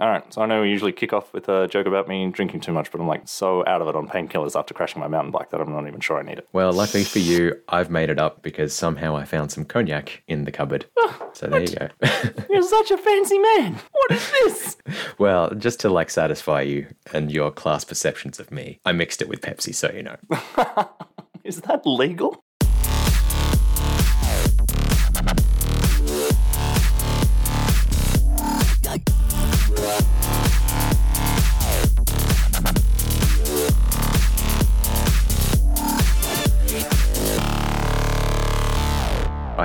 All right, so I know we usually kick off with a joke about me drinking too much, but I'm like so out of it on painkillers after crashing my mountain bike that I'm not even sure I need it. Well, luckily for you, I've made it up because somehow I found some cognac in the cupboard. Ah, so there you go. You're such a fancy man. What is this? well, just to like satisfy you and your class perceptions of me, I mixed it with Pepsi, so you know. is that legal?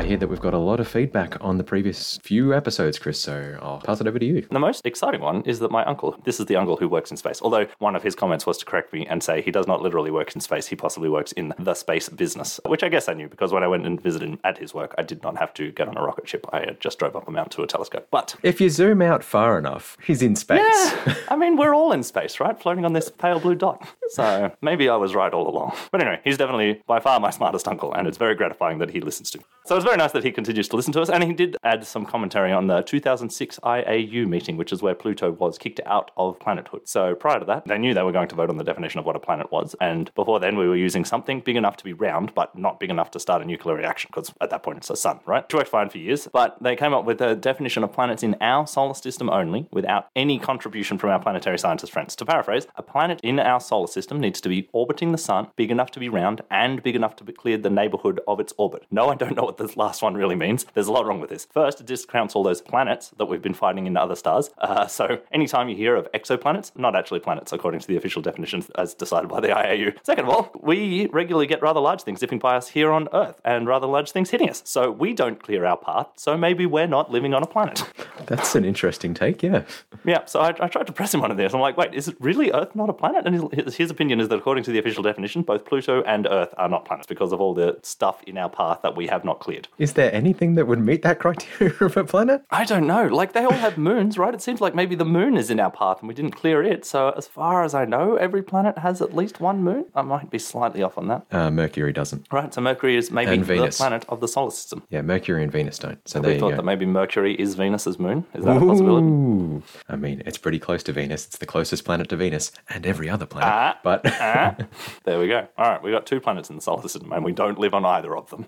Hear that we've got a lot of feedback on the previous few episodes, Chris, so I'll pass it over to you. The most exciting one is that my uncle, this is the uncle who works in space, although one of his comments was to correct me and say he does not literally work in space, he possibly works in the space business, which I guess I knew because when I went and visited him at his work, I did not have to get on a rocket ship. I just drove up a mountain to a telescope. But If you zoom out far enough, he's in space. yeah, I mean, we're all in space, right? Floating on this pale blue dot. So maybe I was right all along. But anyway, he's definitely by far my smartest uncle, and it's very gratifying that he listens to. me. So it's very nice that he continues to listen to us, and he did add some commentary on the 2006 IAU meeting, which is where Pluto was kicked out of planethood. So prior to that, they knew they were going to vote on the definition of what a planet was, and before then, we were using something big enough to be round, but not big enough to start a nuclear reaction, because at that point it's a sun, right? Which worked fine for years, but they came up with a definition of planets in our solar system only, without any contribution from our planetary scientist friends. To paraphrase, a planet in our solar system needs to be orbiting the sun, big enough to be round, and big enough to be cleared the neighborhood of its orbit. No, I don't know what this last one really means. There's a lot wrong with this. First, it discounts all those planets that we've been finding in other stars. Uh, so, anytime you hear of exoplanets, not actually planets according to the official definitions as decided by the IAU. Second of all, we regularly get rather large things zipping by us here on Earth and rather large things hitting us. So, we don't clear our path. So, maybe we're not living on a planet. That's an interesting take, yeah. Yeah, so I, I tried to press him on this. I'm like, wait, is it really Earth not a planet? And his, his opinion is that according to the official definition, both Pluto and Earth are not planets because of all the stuff in our path that we have not cleared. Is there anything that would meet that criteria of a planet? I don't know. Like, they all have moons, right? It seems like maybe the moon is in our path and we didn't clear it. So, as far as I know, every planet has at least one moon. I might be slightly off on that. Uh, Mercury doesn't. Right, so Mercury is maybe the planet of the solar system. Yeah, Mercury and Venus don't. So We thought that maybe Mercury is Venus's moon. Is that a possibility? I mean, it's pretty close to Venus. It's the closest planet to Venus and every other planet. Ah. but Ah, there we go. All right, we've got two planets in the solar system, and we don't live on either of them.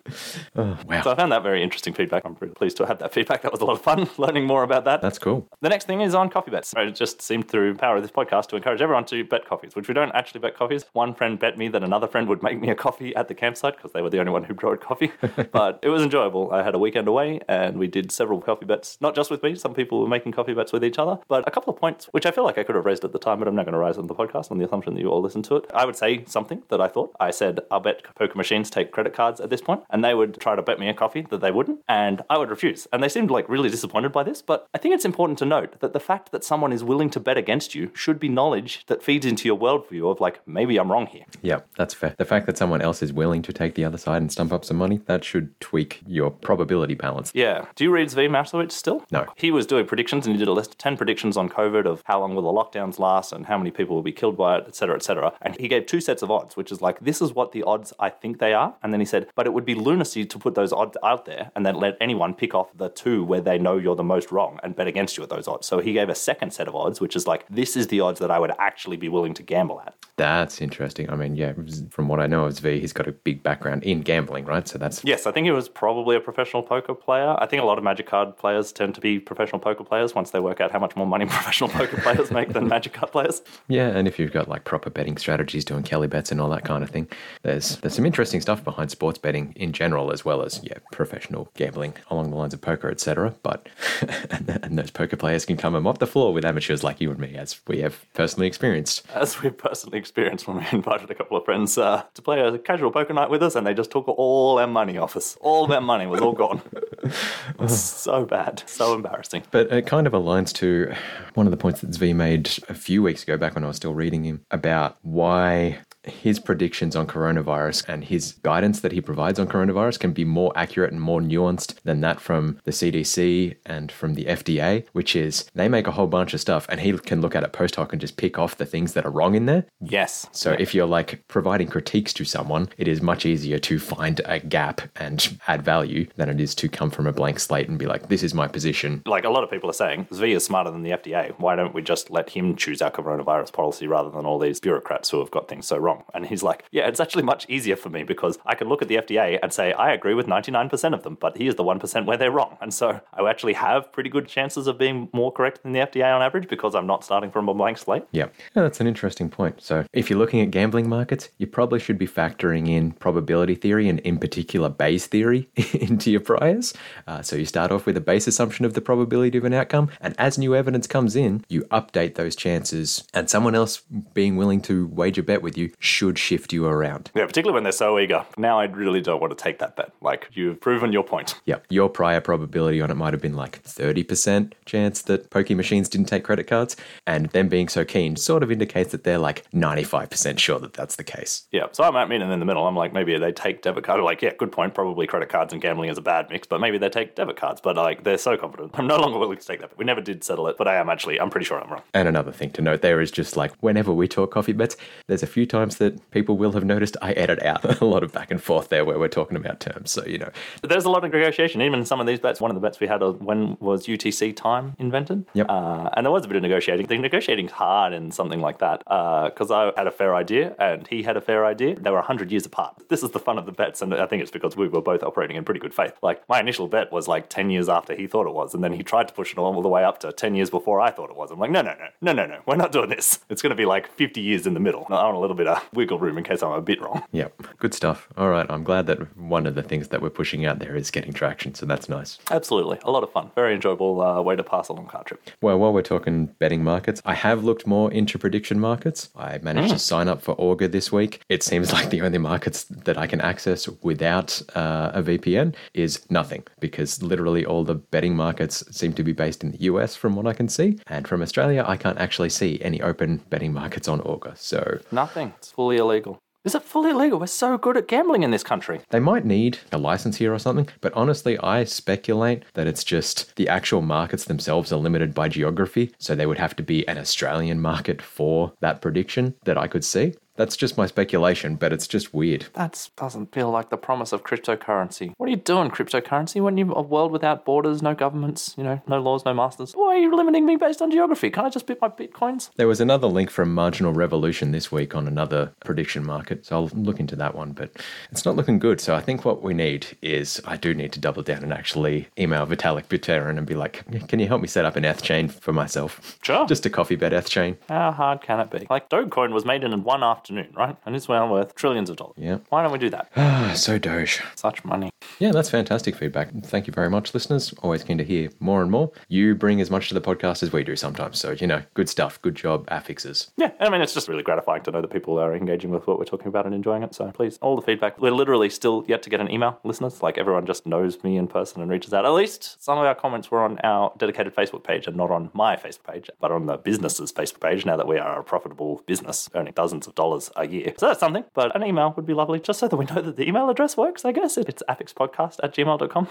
wow, So I found that very interesting feedback. I'm pretty pleased to have that feedback. That was a lot of fun learning more about that. that's cool. The next thing is on coffee bets. It just seemed through power of this podcast to encourage everyone to bet coffees, which we don't actually bet coffees. One friend bet me that another friend would make me a coffee at the campsite because they were the only one who brought coffee. but it was enjoyable. I had a weekend away and we did several coffee bets, not just with me. Some people were making coffee bets with each other. But a couple of points, which I feel like I could have raised at the time, but I'm not going to raise on the podcast on the assumption that you all listen to it. I would say something that I thought. I said, I'll bet poker machines take credit cards at this point, and they would try to bet me a coffee that they wouldn't, and I would refuse. And they seemed like really disappointed by this, but I think it's important to note that the fact that someone is willing to bet against you should be knowledge that feeds into your worldview of like, maybe I'm wrong here. Yeah, that's fair. The fact that someone else is willing to take the other side and stump up some money, that should tweak your probability balance. Yeah. Do you read Zvi Mowshowitz still? No. He was doing predictions and he did a list of 10 predictions on COVID of how long will the lockdowns last and how many people will be killed by it, et cetera, et cetera. And he gave two sets of odds, which is like, this is what the odds I think they are. And then he said, but it would be lunacy to put those odds out there and then let anyone pick off the two where they know you're the most wrong and bet against you at those odds. So he gave a second set of odds, which is like, this is the odds that I would actually be willing to gamble at. That's interesting. I mean, yeah, from what I know of Zvi, he's got a big background in gambling, right? So that's Yes, I think he was probably a professional poker player. I think a lot of Magic Card players tend to be professional poker players once they work out how much more money professional poker players make than Magic Card players. yeah. And if you've got like proper betting strategies, doing Kelly bets and all that kind of thing, there's there's some interesting stuff behind sports betting in general, as well as yeah, professional gambling along the lines of poker, etc. But and, and those poker players can come and mop the floor with amateurs like you and me, as we have personally experienced. As we've personally experienced when we invited a couple of friends uh, to play a casual poker night with us, and they just took all our money off us. All their money was all gone. so bad. So embarrassing. But it kind of aligns to one of the points that Zvi made a few weeks ago, back when I was still reading him, about why his predictions on coronavirus and his guidance that he provides on coronavirus can be more accurate and more nuanced than that from the CDC and from the FDA, which is they make a whole bunch of stuff and he can look at it post hoc and just pick off the things that are wrong in there. Yes. So if you're like providing critiques to someone, it is much easier to find a gap and add value than it is to come from a blank slate and be like, this is my position. Like a lot of people are saying, Zvi is smarter than the FDA. Why don't we just let him choose our coronavirus policy rather than all these bureaucrats who have got things so wrong? And he's like, yeah, it's actually much easier for me because I can look at the FDA and say, I agree with 99% of them, but here's the 1% where they're wrong. And so I actually have pretty good chances of being more correct than the FDA on average because I'm not starting from a blank slate. Yeah. yeah, that's an interesting point. So if you're looking at gambling markets, you probably should be factoring in probability theory and in particular Bayes theory into your priors. Uh, so you start off with a base assumption of the probability of an outcome, and as new evidence comes in, you update those chances, and someone else being willing to wage a bet with you should shift you around. Yeah, particularly when they're so eager. Now I really don't want to take that bet. Like, you've proven your point. Yeah, your prior probability on it might have been like 30% chance that Poke Machines didn't take credit cards, and them being so keen sort of indicates that they're like 95% sure that that's the case. Yeah, so I'm at meeting in the middle. I'm like, maybe they take debit card. Like, yeah, good point. Probably credit cards and gambling is a bad mix, but maybe they take debit cards. But like, they're so confident. I'm no longer willing to take that. We never did settle it, but I am actually. I'm pretty sure I'm wrong. And another thing to note there is just like whenever we talk coffee bets, there's a few times that people will have noticed I edit out a lot of back and forth there where we're talking about terms. So, you know, But there's a lot of negotiation. Even in some of these bets, one of the bets we had was when was UTC time invented? Yep. Uh, and there was a bit of negotiating. The negotiating's hard in something like that because I had a fair idea and he had a fair idea. They were 100 years apart. This is the fun of the bets, and I think it's because we were both operating in pretty good faith. Like my initial bet was like 10 years after he thought it was, and then he tried to push it all the way up to 10 years before I thought it was. I'm like, no, no, no, no, no, no. We're not doing this. It's going to be like 50 years in the middle. I want a little bit of wiggle room in case I'm a bit wrong. Yep. good stuff. All right, I'm glad that one of the things that we're pushing out there is getting traction, so that's nice. Absolutely. A lot of fun. Very enjoyable uh, way to pass a long car trip. Well, while we're talking betting markets, I have looked more into prediction markets. I managed to sign up for Augur this week. It seems like the only markets that I can access without uh, a VPN is nothing, because literally all the betting markets seem to be based in the US from what I can see. And from Australia, I can't actually see any open betting markets on Augur. So Nothing. It's fully illegal. Is it fully illegal? We're so good at gambling in this country. They might need a license here or something, but honestly, I speculate that it's just the actual markets themselves are limited by geography, so they would have to be an Australian market for that prediction that I could see. That's just my speculation, but it's just weird. That doesn't feel like the promise of cryptocurrency. What are you doing, cryptocurrency? When you a world without borders, no governments, you know, no laws, no masters. Why are you limiting me based on geography? Can't I just bid my bitcoins? There was another link from Marginal Revolution this week on another prediction market, so I'll look into that one, but it's not looking good. So I think what we need is I do need to double down and actually email Vitalik Buterin and be like, can you help me set up an ETH chain for myself? Sure. Just a coffee bet ETH chain. How hard can it be? Like Dogecoin was made in one afternoon, right? And it's well worth trillions of dollars. Yeah. Why don't we do that? Ah, so Doge. Such money. Yeah, that's fantastic feedback. Thank you very much, listeners. Always keen to hear more and more. You bring as much to the podcast as we do sometimes. So, you know, good stuff. Good job, affixes. Yeah, I mean, it's just really gratifying to know that people are engaging with what we're talking about and enjoying it. So please, all the feedback. We're literally still yet to get an email, listeners. Like everyone just knows me in person and reaches out. At least some of our comments were on our dedicated Facebook page and not on my Facebook page, but on the business's Facebook page now that we are a profitable business earning dozens of dollars a year. So that's something, but an email would be lovely just so that we know that the email address works, I guess. It's affixpodcast at gmail.com.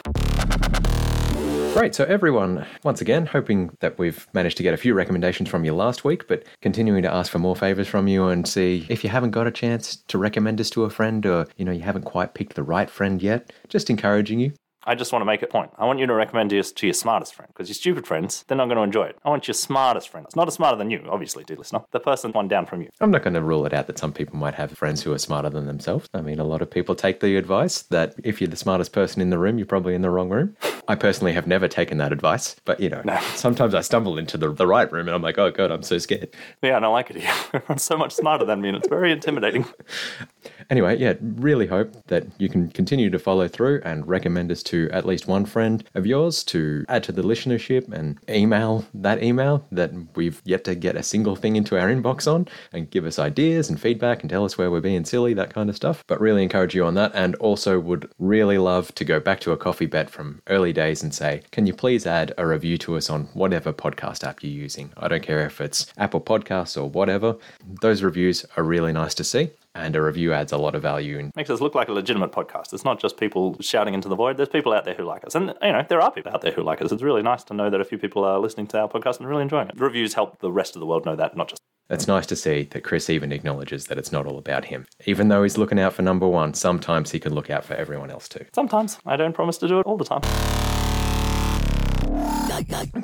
Great. So, everyone, once again, hoping that we've managed to get a few recommendations from you last week, but continuing to ask for more favors from you and see if you haven't got a chance to recommend us to a friend or, you know, you haven't quite picked the right friend yet, just encouraging you. I just want to make a point. I want you to recommend this to your smartest friend because your stupid friends, they're not going to enjoy it. I want your smartest friend. It's not as smarter than you, obviously, dear listener. The person one down from you. I'm not going to rule it out that some people might have friends who are smarter than themselves. I mean, a lot of people take the advice that if you're the smartest person in the room, you're probably in the wrong room. I personally have never taken that advice, but you know, sometimes I stumble into the, the right room and I'm like, oh god, I'm so scared. Yeah, and I don't like it here. Everyone's so much smarter than me and it's very intimidating. Anyway, yeah, really hope that you can continue to follow through and recommend us to at least one friend of yours to add to the listenership and email that email that we've yet to get a single thing into our inbox on and give us ideas and feedback and tell us where we're being silly, that kind of stuff. But really encourage you on that and also would really love to go back to a coffee bet from early days and say, can you please add a review to us on whatever podcast app you're using? I don't care if it's Apple Podcasts or whatever. Those reviews are really nice to see and a review adds a lot of value. And Makes us look like a legitimate podcast. It's not just people shouting into the void. There's people out there who like us. And, you know, there are people out there who like us. It's really nice to know that a few people are listening to our podcast and really enjoying it. Reviews help the rest of the world know that, not just it's nice to see that Chris even acknowledges that it's not all about him. Even though he's looking out for number one, sometimes he can look out for everyone else too. sometimes. I don't promise to do it all the time.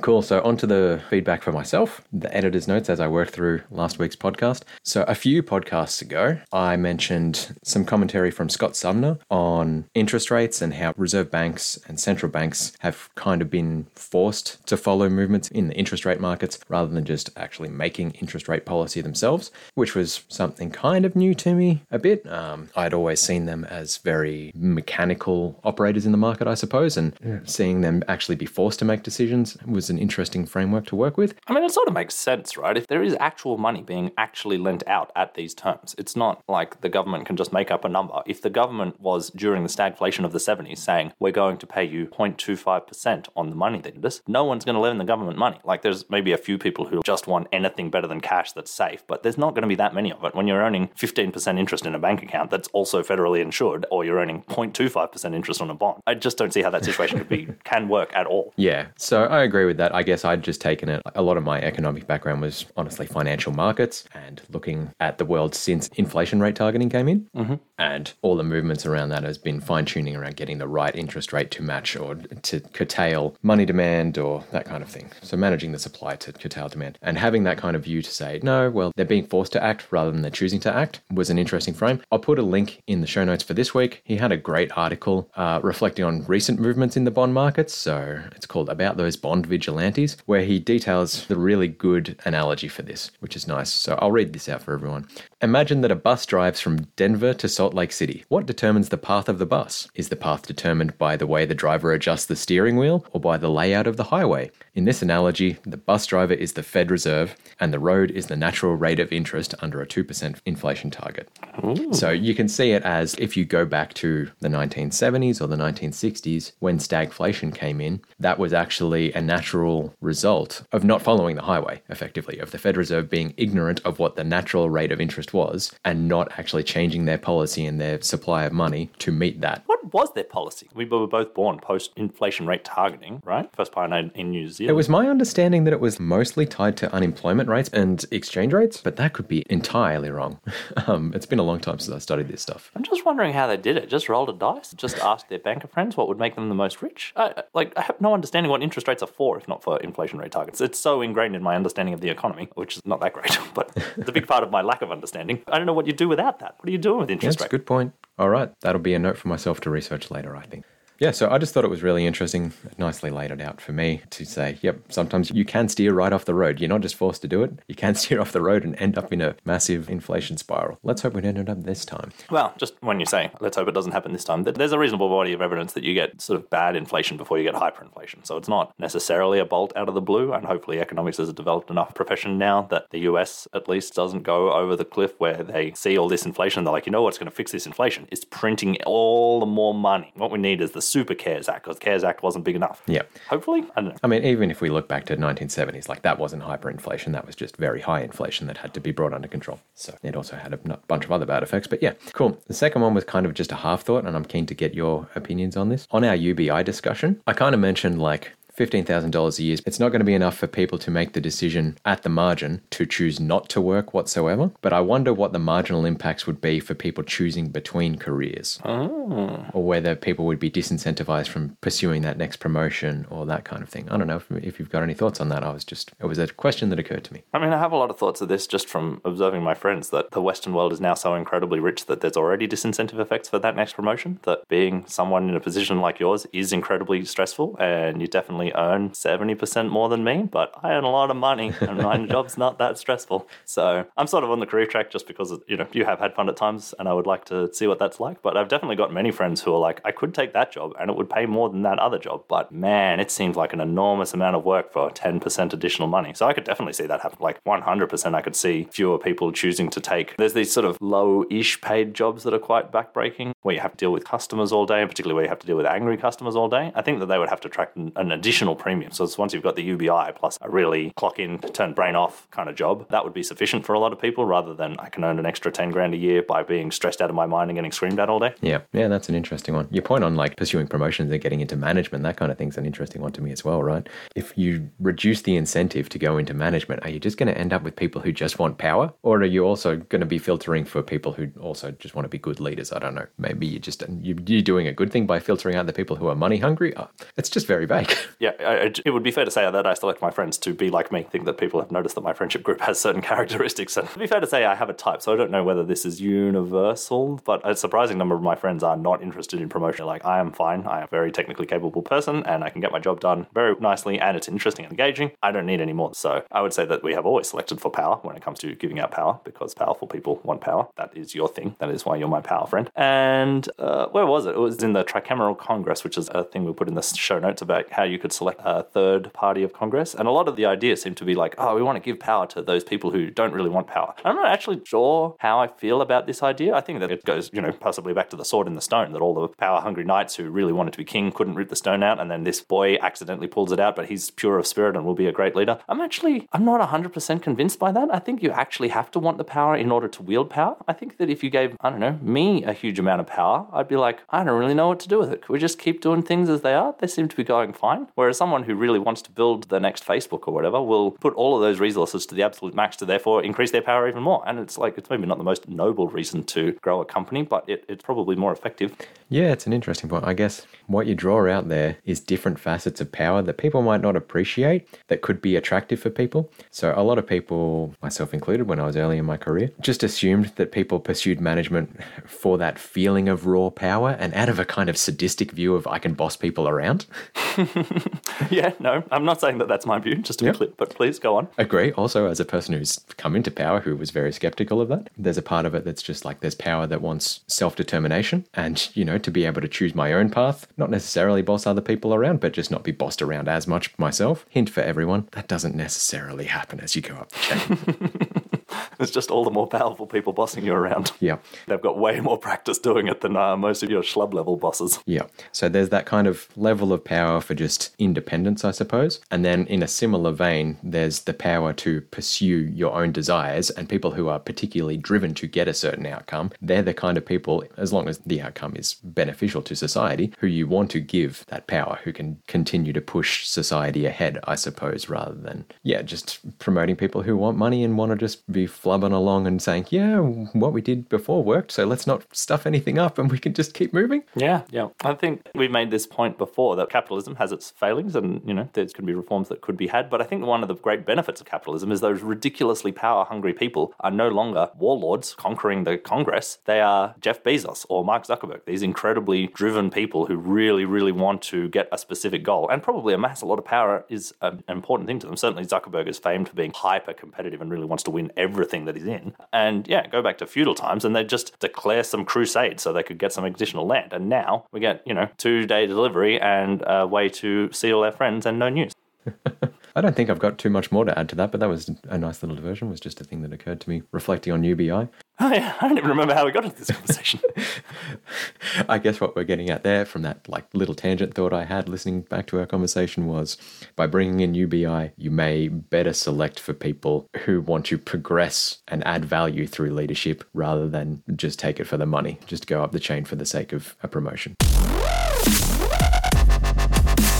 Cool. So, on to the feedback for myself, the editor's notes as I worked through last week's podcast. So, a few podcasts ago, I mentioned some commentary from Scott Sumner on interest rates and how reserve banks and central banks have kind of been forced to follow movements in the interest rate markets rather than just actually making interest rate policy themselves, which was something kind of new to me a bit. Um, I'd always seen them as very mechanical operators in the market, I suppose, and seeing them actually be forced to make decisions was an interesting framework to work with. I mean, it sort of makes sense, right? If there is actual money being actually lent out at these terms, it's not like the government can just make up a number. If the government was during the stagflation of the 70s saying, we're going to pay you 0.25% on the money that us, no one's going to lend the government money. Like, there's maybe a few people who just want anything better than cash that's safe, but there's not going to be that many of it. When you're earning 15% interest in a bank account that's also federally insured, or you're earning 0.25% interest on a bond, I just don't see how that situation could be can work at all. Yeah, so I agree with that. I guess I'd just taken it. A lot of my economic background was honestly financial markets and looking at the world since inflation rate targeting came in. Mm-hmm. And all the movements around that has been fine tuning around getting the right interest rate to match or to curtail money demand or that kind of thing. So managing the supply to curtail demand and having that kind of view to say, no, well, they're being forced to act rather than they're choosing to act was an interesting frame. I'll put a link in the show notes for this week. He had a great article uh, reflecting on recent movements in the bond markets. So it's called About Those Bond Vigilantes, where he details the really good analogy for this, which is nice. So I'll read this out for everyone. Imagine that a bus drives from Denver to Salt Lake City. What determines the path of the bus? Is the path determined by the way the driver adjusts the steering wheel or by the layout of the highway? In this analogy, the bus driver is the Fed Reserve and the road is the natural rate of interest under a 2% inflation target. Ooh. So you can see it as if you go back to the 1970s or the 1960s when stagflation came in, that was actually a natural result of not following the highway, effectively, of the Fed Reserve being ignorant of what the natural rate of interest was and not actually changing their policy and their supply of money to meet that. What was their policy? We were both born post inflation rate targeting, right? First pioneered in New Zealand. It was my understanding that it was mostly tied to unemployment rates and exchange rates, but that could be entirely wrong. um, it's been a long time since I studied this stuff. I'm just wondering how they did it. Just rolled a dice? Just asked their banker friends what would make them the most rich? I, like, I have no understanding what interest rates are for if not for inflation rate targets. It's so ingrained in my understanding of the economy, which is not that great, but it's a big part of my lack of understanding. I don't know what you do without that. What are you doing with interest That's a rates? good point. All right, that'll be a note for myself to research later, I think. Yeah, so I just thought it was really interesting, nicely laid it out for me to say, yep, sometimes you can steer right off the road. You're not just forced to do it, you can steer off the road and end up in a massive inflation spiral. Let's hope we don't end up this time. Well, just when you say, let's hope it doesn't happen this time, there's a reasonable body of evidence that you get sort of bad inflation before you get hyperinflation. So it's not necessarily a bolt out of the blue. And hopefully, economics has developed enough profession now that the US at least doesn't go over the cliff where they see all this inflation. They're like, you know what's going to fix this inflation? It's printing all the more money. What we need is the Super CARES Act because the CARES Act wasn't big enough. Yeah. Hopefully, I don't know. I mean, even if we look back to 1970s, like that wasn't hyperinflation, that was just very high inflation that had to be brought under control. So it also had a bunch of other bad effects. But yeah, cool. The second one was kind of just a half thought, and I'm keen to get your opinions on this. On our UBI discussion, I kind of mentioned like $15,000 a year, it's not going to be enough for people to make the decision at the margin to choose not to work whatsoever. But I wonder what the marginal impacts would be for people choosing between careers Oh. or whether people would be disincentivized from pursuing that next promotion or that kind of thing. I don't know if, if you've got any thoughts on that. I was just, it was a question that occurred to me. I mean, I have a lot of thoughts of this just from observing my friends that the Western world is now so incredibly rich that there's already disincentive effects for that next promotion. That being someone in a position like yours is incredibly stressful, and you definitely earn 70% more than me, but I earn a lot of money, and my job's not that stressful. So I'm sort of on the career track just because, you know, you have had fun at times, and I would like to see what that's like. But I've definitely got many friends who are like, I could take that job, and it would pay more than that other job, but man, it seems like an enormous amount of work for 10% additional money. So I could definitely see that happen. Like 100%, I could see fewer people choosing to take. There's these sort of low ish paid jobs that are quite backbreaking, where you have to deal with customers all day, and particularly where you have to deal with angry customers all day. I think that they would have to attract an additional additional premium. So it's once you've got the UBI plus a really clock in, turn brain off kind of job, that would be sufficient for a lot of people rather than I can earn an extra 10 grand a year by being stressed out of my mind and getting screamed at all day. Yeah, yeah, that's an interesting one. Your point on like pursuing promotions and getting into management, that kind of thing's an interesting one to me as well, right? If you reduce the incentive to go into management, are you just going to end up with people who just want power? Or are you also going to be filtering for people who also just want to be good leaders? I don't know. Maybe you're just, you're doing a good thing by filtering out the people who are money hungry. Uh, it's just very vague. Yeah, it would be fair to say that I select my friends to be like me. Think that people have noticed that my friendship group has certain characteristics. And to be fair to say, I have a type, so I don't know whether this is universal, but a surprising number of my friends are not interested in promotion. Like, I am fine. I am a very technically capable person and I can get my job done very nicely and it's interesting and engaging. I don't need any more. So I would say that we have always selected for power when it comes to giving out power because powerful people want power. That is your thing. That is why you're my power friend. And uh, where was it? It was in the Tricameral Congress, which is a thing we put in the show notes about how you could select a third party of Congress. And a lot of the ideas seem to be like, oh, we want to give power to those people who don't really want power. I'm not actually sure how I feel about this idea. I think that it goes, you know, possibly back to the sword in the stone, that all the power hungry knights who really wanted to be king couldn't rip the stone out, and then this boy accidentally pulls it out, but he's pure of spirit and will be a great leader. I'm actually, I'm not 100% convinced by that. I think you actually have to want the power in order to wield power. I think that if you gave, I don't know, me a huge amount of power, I'd be like, I don't really know what to do with it. Could we just keep doing things as they are? They seem to be going fine. Whereas someone who really wants to build the next Facebook or whatever will put all of those resources to the absolute max to therefore increase their power even more. And it's like, it's maybe not the most noble reason to grow a company, but it, it's probably more effective. Yeah, it's an interesting point. I guess what you draw out there is different facets of power that people might not appreciate that could be attractive for people. So, a lot of people, myself included, when I was early in my career, just assumed that people pursued management for that feeling of raw power and out of a kind of sadistic view of I can boss people around. yeah, no, I'm not saying that that's my view, just to yep. be clear, but please go on. Agree. Also, as a person who's come into power who was very skeptical of that, there's a part of it that's just like there's power that wants self determination and, you know, to be able to choose my own path, not necessarily boss other people around, but just not be bossed around as much myself. Hint for everyone, that doesn't necessarily happen as you go up the chain. It's just all the more powerful people bossing you around. Yeah. They've got way more practice doing it than uh, most of your schlub level bosses. Yeah. So there's that kind of level of power for just independence, I suppose. And then in a similar vein, there's the power to pursue your own desires and people who are particularly driven to get a certain outcome. They're the kind of people, as long as the outcome is beneficial to society, who you want to give that power, who can continue to push society ahead, I suppose, rather than, yeah, just promoting people who want money and want to just be flubbing along and saying, yeah, what we did before worked, so let's not stuff anything up and we can just keep moving. Yeah, yeah. I think we've made this point before that capitalism has its failings and, you know, there can be reforms that could be had. But I think one of the great benefits of capitalism is those ridiculously power hungry people are no longer warlords conquering the Congress. They are Jeff Bezos or Mark Zuckerberg, these incredibly driven people who really, really want to get a specific goal and probably amass a lot of power is an important thing to them. Certainly, Zuckerberg is famed for being hyper competitive and really wants to win everything that he's in. And yeah, go back to feudal times and they just declare some crusade so they could get some additional land. And now we get, you know, two day delivery and a way to see all our friends and no news. I don't think I've got too much more to add to that, but that was a nice little diversion. It was just a thing that occurred to me reflecting on UBI. Oh, yeah. I don't even remember how we got into this conversation. I guess what we're getting at there from that like little tangent thought I had listening back to our conversation was by bringing in UBI, you may better select for people who want to progress and add value through leadership rather than just take it for the money, just go up the chain for the sake of a promotion.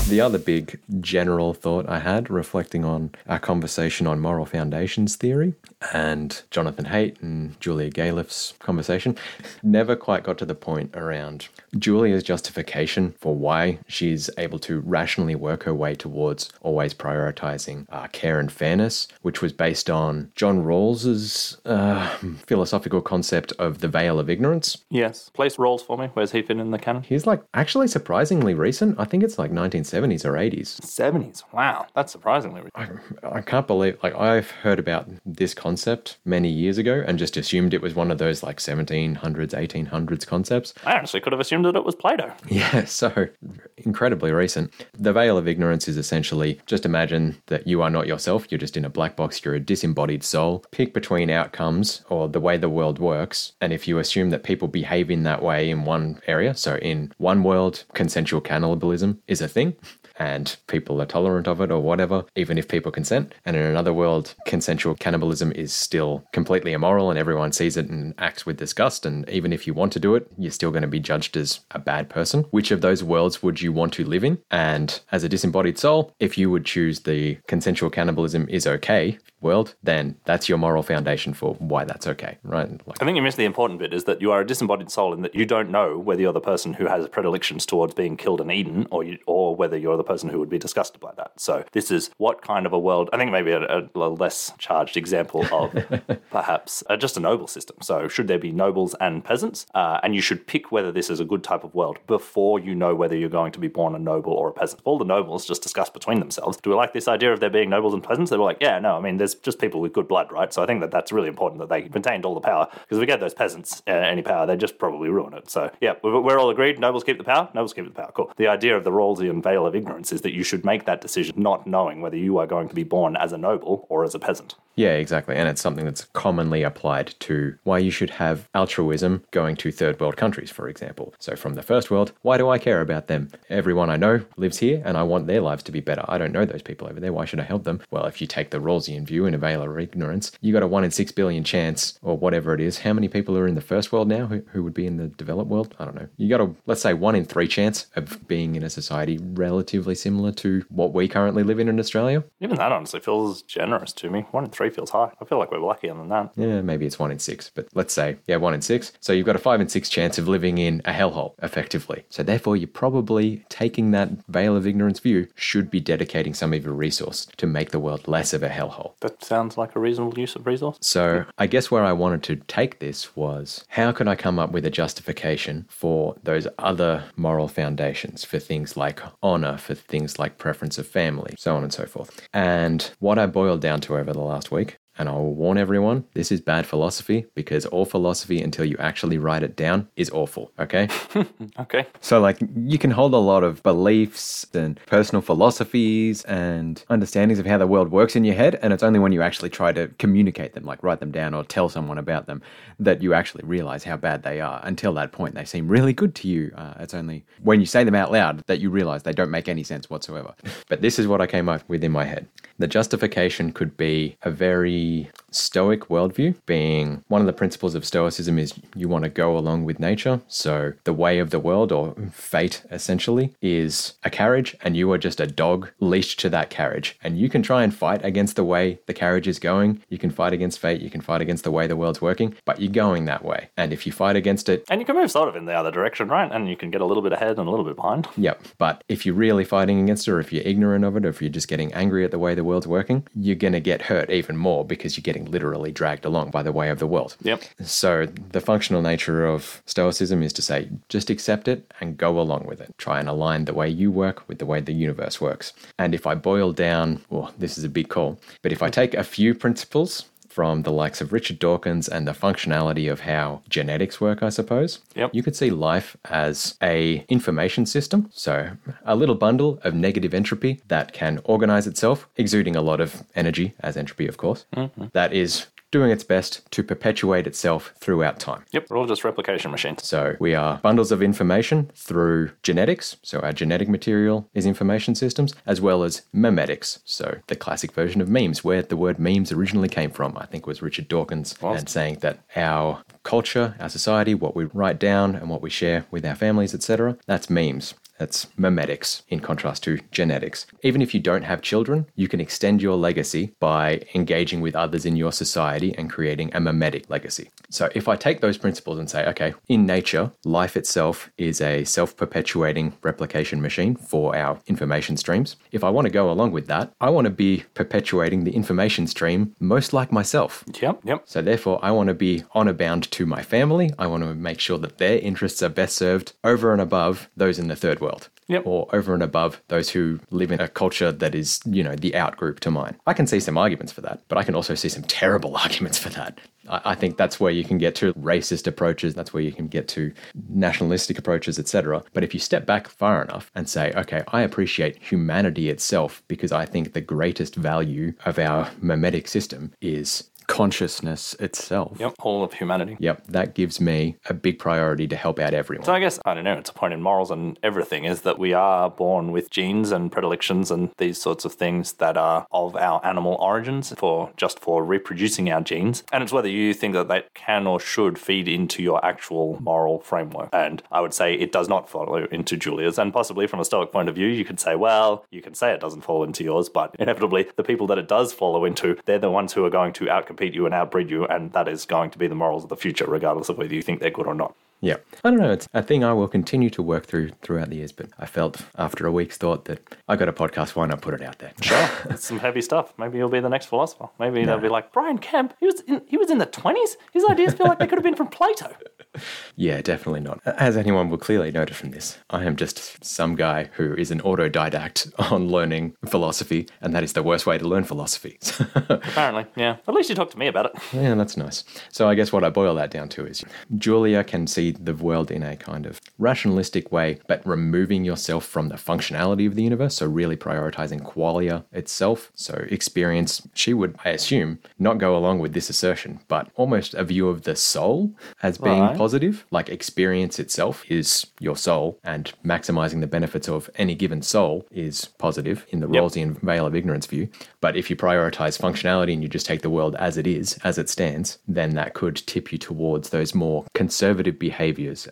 The other big general thought I had reflecting on our conversation on moral foundations theory and Jonathan Haidt and Julia Galef's conversation never quite got to the point around Julia's justification for why she's able to rationally work her way towards always prioritizing uh, care and fairness, which was based on John Rawls's uh, philosophical concept of the veil of ignorance. Yes. Place Rawls for me. Where's he fit in the canon? He's like actually surprisingly recent. I think it's like 1970 70s or 80s. 70s. Wow, that's surprisingly. I, I can't believe, like, I've heard about this concept many years ago and just assumed it was one of those, like, 1700s, 1800s concepts. I honestly could have assumed that it was Plato. Yeah, so incredibly recent. The veil of ignorance is essentially just imagine that you are not yourself, you're just in a black box, you're a disembodied soul. Pick between outcomes or the way the world works, and if you assume that people behave in that way in one area, so in one world, consensual cannibalism is a thing, and people are tolerant of it or whatever, even if people consent. And in another world, consensual cannibalism is still completely immoral and everyone sees it and acts with disgust. And even if you want to do it, you're still going to be judged as a bad person. Which of those worlds would you want to live in? And as a disembodied soul, if you would choose the consensual cannibalism is okay world, then that's your moral foundation for why that's okay, right? Like, I think you missed the important bit is that you are a disembodied soul in that you don't know whether you're the person who has predilections towards being killed and eaten or you, or whether you're the person who would be disgusted by that. So this is what kind of a world, I think maybe a, a less charged example of perhaps uh, just a noble system. So should there be nobles and peasants? Uh, and you should pick whether this is a good type of world before you know whether you're going to be born a noble or a peasant. All the nobles just discuss between themselves, do we like this idea of there being nobles and peasants? They were like, yeah, no, I mean, there's just people with good blood, right? So I think that that's really important that they retained all the power because if we get those peasants uh, any power, they just probably ruin it. So yeah, we're, we're all agreed. Nobles keep the power. Nobles keep the power. Cool. The idea of the Rawlsian veil of ignorance is that you should make that decision not knowing whether you are going to be born as a noble or as a peasant. Yeah, exactly. And it's something that's commonly applied to why you should have altruism going to third world countries, for example. So, from the first world, why do I care about them? Everyone I know lives here and I want their lives to be better. I don't know those people over there. Why should I help them? Well, if you take the Rawlsian view and a veil of ignorance, you got a one in six billion chance, or whatever it is. How many people are in the first world now who, who would be in the developed world? I don't know. You got a, let's say, one in three chance of being in a society relatively similar to what we currently live in in Australia. Even that honestly feels generous to me. One in three feels high. I feel like we're luckier than that. Yeah, maybe it's one in six, but let's say, yeah, one in six. So you've got a five in six chance of living in a hellhole, effectively. So therefore, you're probably taking that veil of ignorance view, should be dedicating some of your resource to make the world less of a hellhole. That sounds like a reasonable use of resource. So I guess where I wanted to take this was how could I come up with a justification for those other moral foundations for things like honor, for things like preference of family, so on and so forth. And what I boiled down to over the last week and I will warn everyone, this is bad philosophy because all philosophy, until you actually write it down, is awful. Okay? okay. So, like, you can hold a lot of beliefs and personal philosophies and understandings of how the world works in your head. And it's only when you actually try to communicate them, like write them down or tell someone about them, that you actually realize how bad they are. Until that point, they seem really good to you. Uh, it's only when you say them out loud that you realize they don't make any sense whatsoever. but this is what I came up with in my head. The justification could be a very Stoic worldview, being one of the principles of Stoicism is you want to go along with nature. So the way of the world, or fate essentially, is a carriage, and you are just a dog leashed to that carriage. And you can try and fight against the way the carriage is going. You can fight against fate, you can fight against the way the world's working, but you're going that way. And if you fight against it, and you can move sort of in the other direction, right? And you can get a little bit ahead and a little bit behind. Yep. But if you're really fighting against it, or if you're ignorant of it, or if you're just getting angry at the way the world's working, you're going to get hurt even more because you're getting literally dragged along by the way of the world. Yep. So the functional nature of Stoicism is to say, just accept it and go along with it. Try and align the way you work with the way the universe works. And if I boil down, well, this is a big call, but if I mm-hmm. take a few principles from the likes of Richard Dawkins and the functionality of how genetics work, I suppose. Yep. You could see life as a information system, so a little bundle of negative entropy that can organize itself, exuding a lot of energy as entropy, of course. Mm-hmm. That is doing its best to perpetuate itself throughout time. Yep, we're all just replication machines. So we are bundles of information through genetics. So our genetic material is information systems, as well as memetics. So the classic version of memes, where the word memes originally came from, I think was Richard Dawkins, Awesome. and saying that our culture, our society, what we write down and what we share with our families, etc., that's memes. That's memetics in contrast to genetics. Even if you don't have children, you can extend your legacy by engaging with others in your society and creating a memetic legacy. So if I take those principles and say, okay, in nature, life itself is a self perpetuating replication machine for our information streams. If I want to go along with that, I want to be perpetuating the information stream most like myself. Yep, yep. So therefore, I want to be honor bound to my family. I want to make sure that their interests are best served over and above those in the third world. Yep. Or over and above those who live in a culture that is, you know, the out group to mine. I can see some arguments for that, but I can also see some terrible arguments for that. I I think that's where you can get to racist approaches. That's where you can get to nationalistic approaches, etc. But if you step back far enough and say, okay, I appreciate humanity itself because I think the greatest value of our memetic system is consciousness itself. Yep, all of humanity. Yep, that gives me a big priority to help out everyone. So I guess I don't know. It's a point in morals and everything is that we are born with genes and predilections and these sorts of things that are of our animal origins for just for reproducing our genes. And it's whether you think that that can or should feed into your actual moral framework. And I would say it does not follow into Julia's. And possibly from a Stoic point of view, you could say, well, you can say it doesn't fall into yours, but inevitably the people that it does follow into, they're the ones who are going to outcompete you and outbreed you, and that is going to be the morals of the future, regardless of whether you think they're good or not. Yeah. I don't know. It's a thing I will continue to work through throughout the years, but I felt after a week's thought that I got a podcast. Why not put it out there? Sure, it's some heavy stuff. Maybe you'll be the next philosopher. Maybe they'll be like Brian Kemp. He was in, he was in the twenties. His ideas feel like they could have been from Plato. Yeah, definitely not. As anyone will clearly notice from this, I am just some guy who is an autodidact on learning philosophy, and that is the worst way to learn philosophy. Apparently, yeah. At least you talked to me about it. yeah, that's nice. So I guess what I boil that down to is Julia can see the world in a kind of rationalistic way, but removing yourself from the functionality of the universe. So really prioritizing qualia itself. So experience, she would, I assume, not go along with this assertion, but almost a view of the soul as being Right. positive. Like experience itself is your soul, and maximizing the benefits of any given soul is positive in the Yep. Rawlsian veil of ignorance view. But if you prioritize functionality and you just take the world as it is, as it stands, then that could tip you towards those more conservative behaviors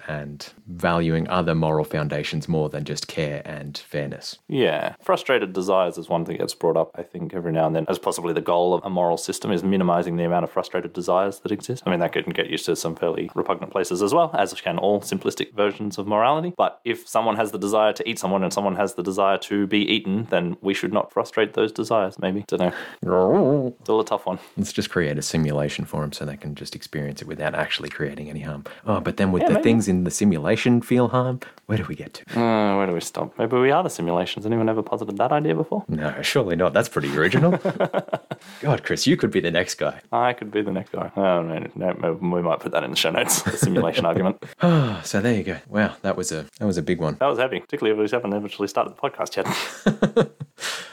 and valuing other moral foundations more than just care and fairness. Yeah, frustrated desires is one thing that gets brought up. I think every now and then as possibly the goal of a moral system is minimizing the amount of frustrated desires that exist. I mean, that can get used to some fairly repugnant places as well, as can all simplistic versions of morality. But if someone has the desire to eat someone and someone has the desire to be eaten, then we should not frustrate those desires. Maybe don't know. Still a tough one. Let's just create a simulation for them so they can just experience it without actually creating any harm. Oh, but then would Yeah, the maybe. things in the simulation feel harm? Where do we get to? Uh, where do we stop? Maybe we are the simulations. Anyone ever posited that idea before? No, surely not. That's pretty original. God, Chris, you could be the next guy. I could be the next guy. Oh, no, no, no, we might put that in the show notes. The simulation argument. Oh, so there you go. Wow, that was a that was a big one. That was heavy, particularly if we haven't eventually started the podcast yet.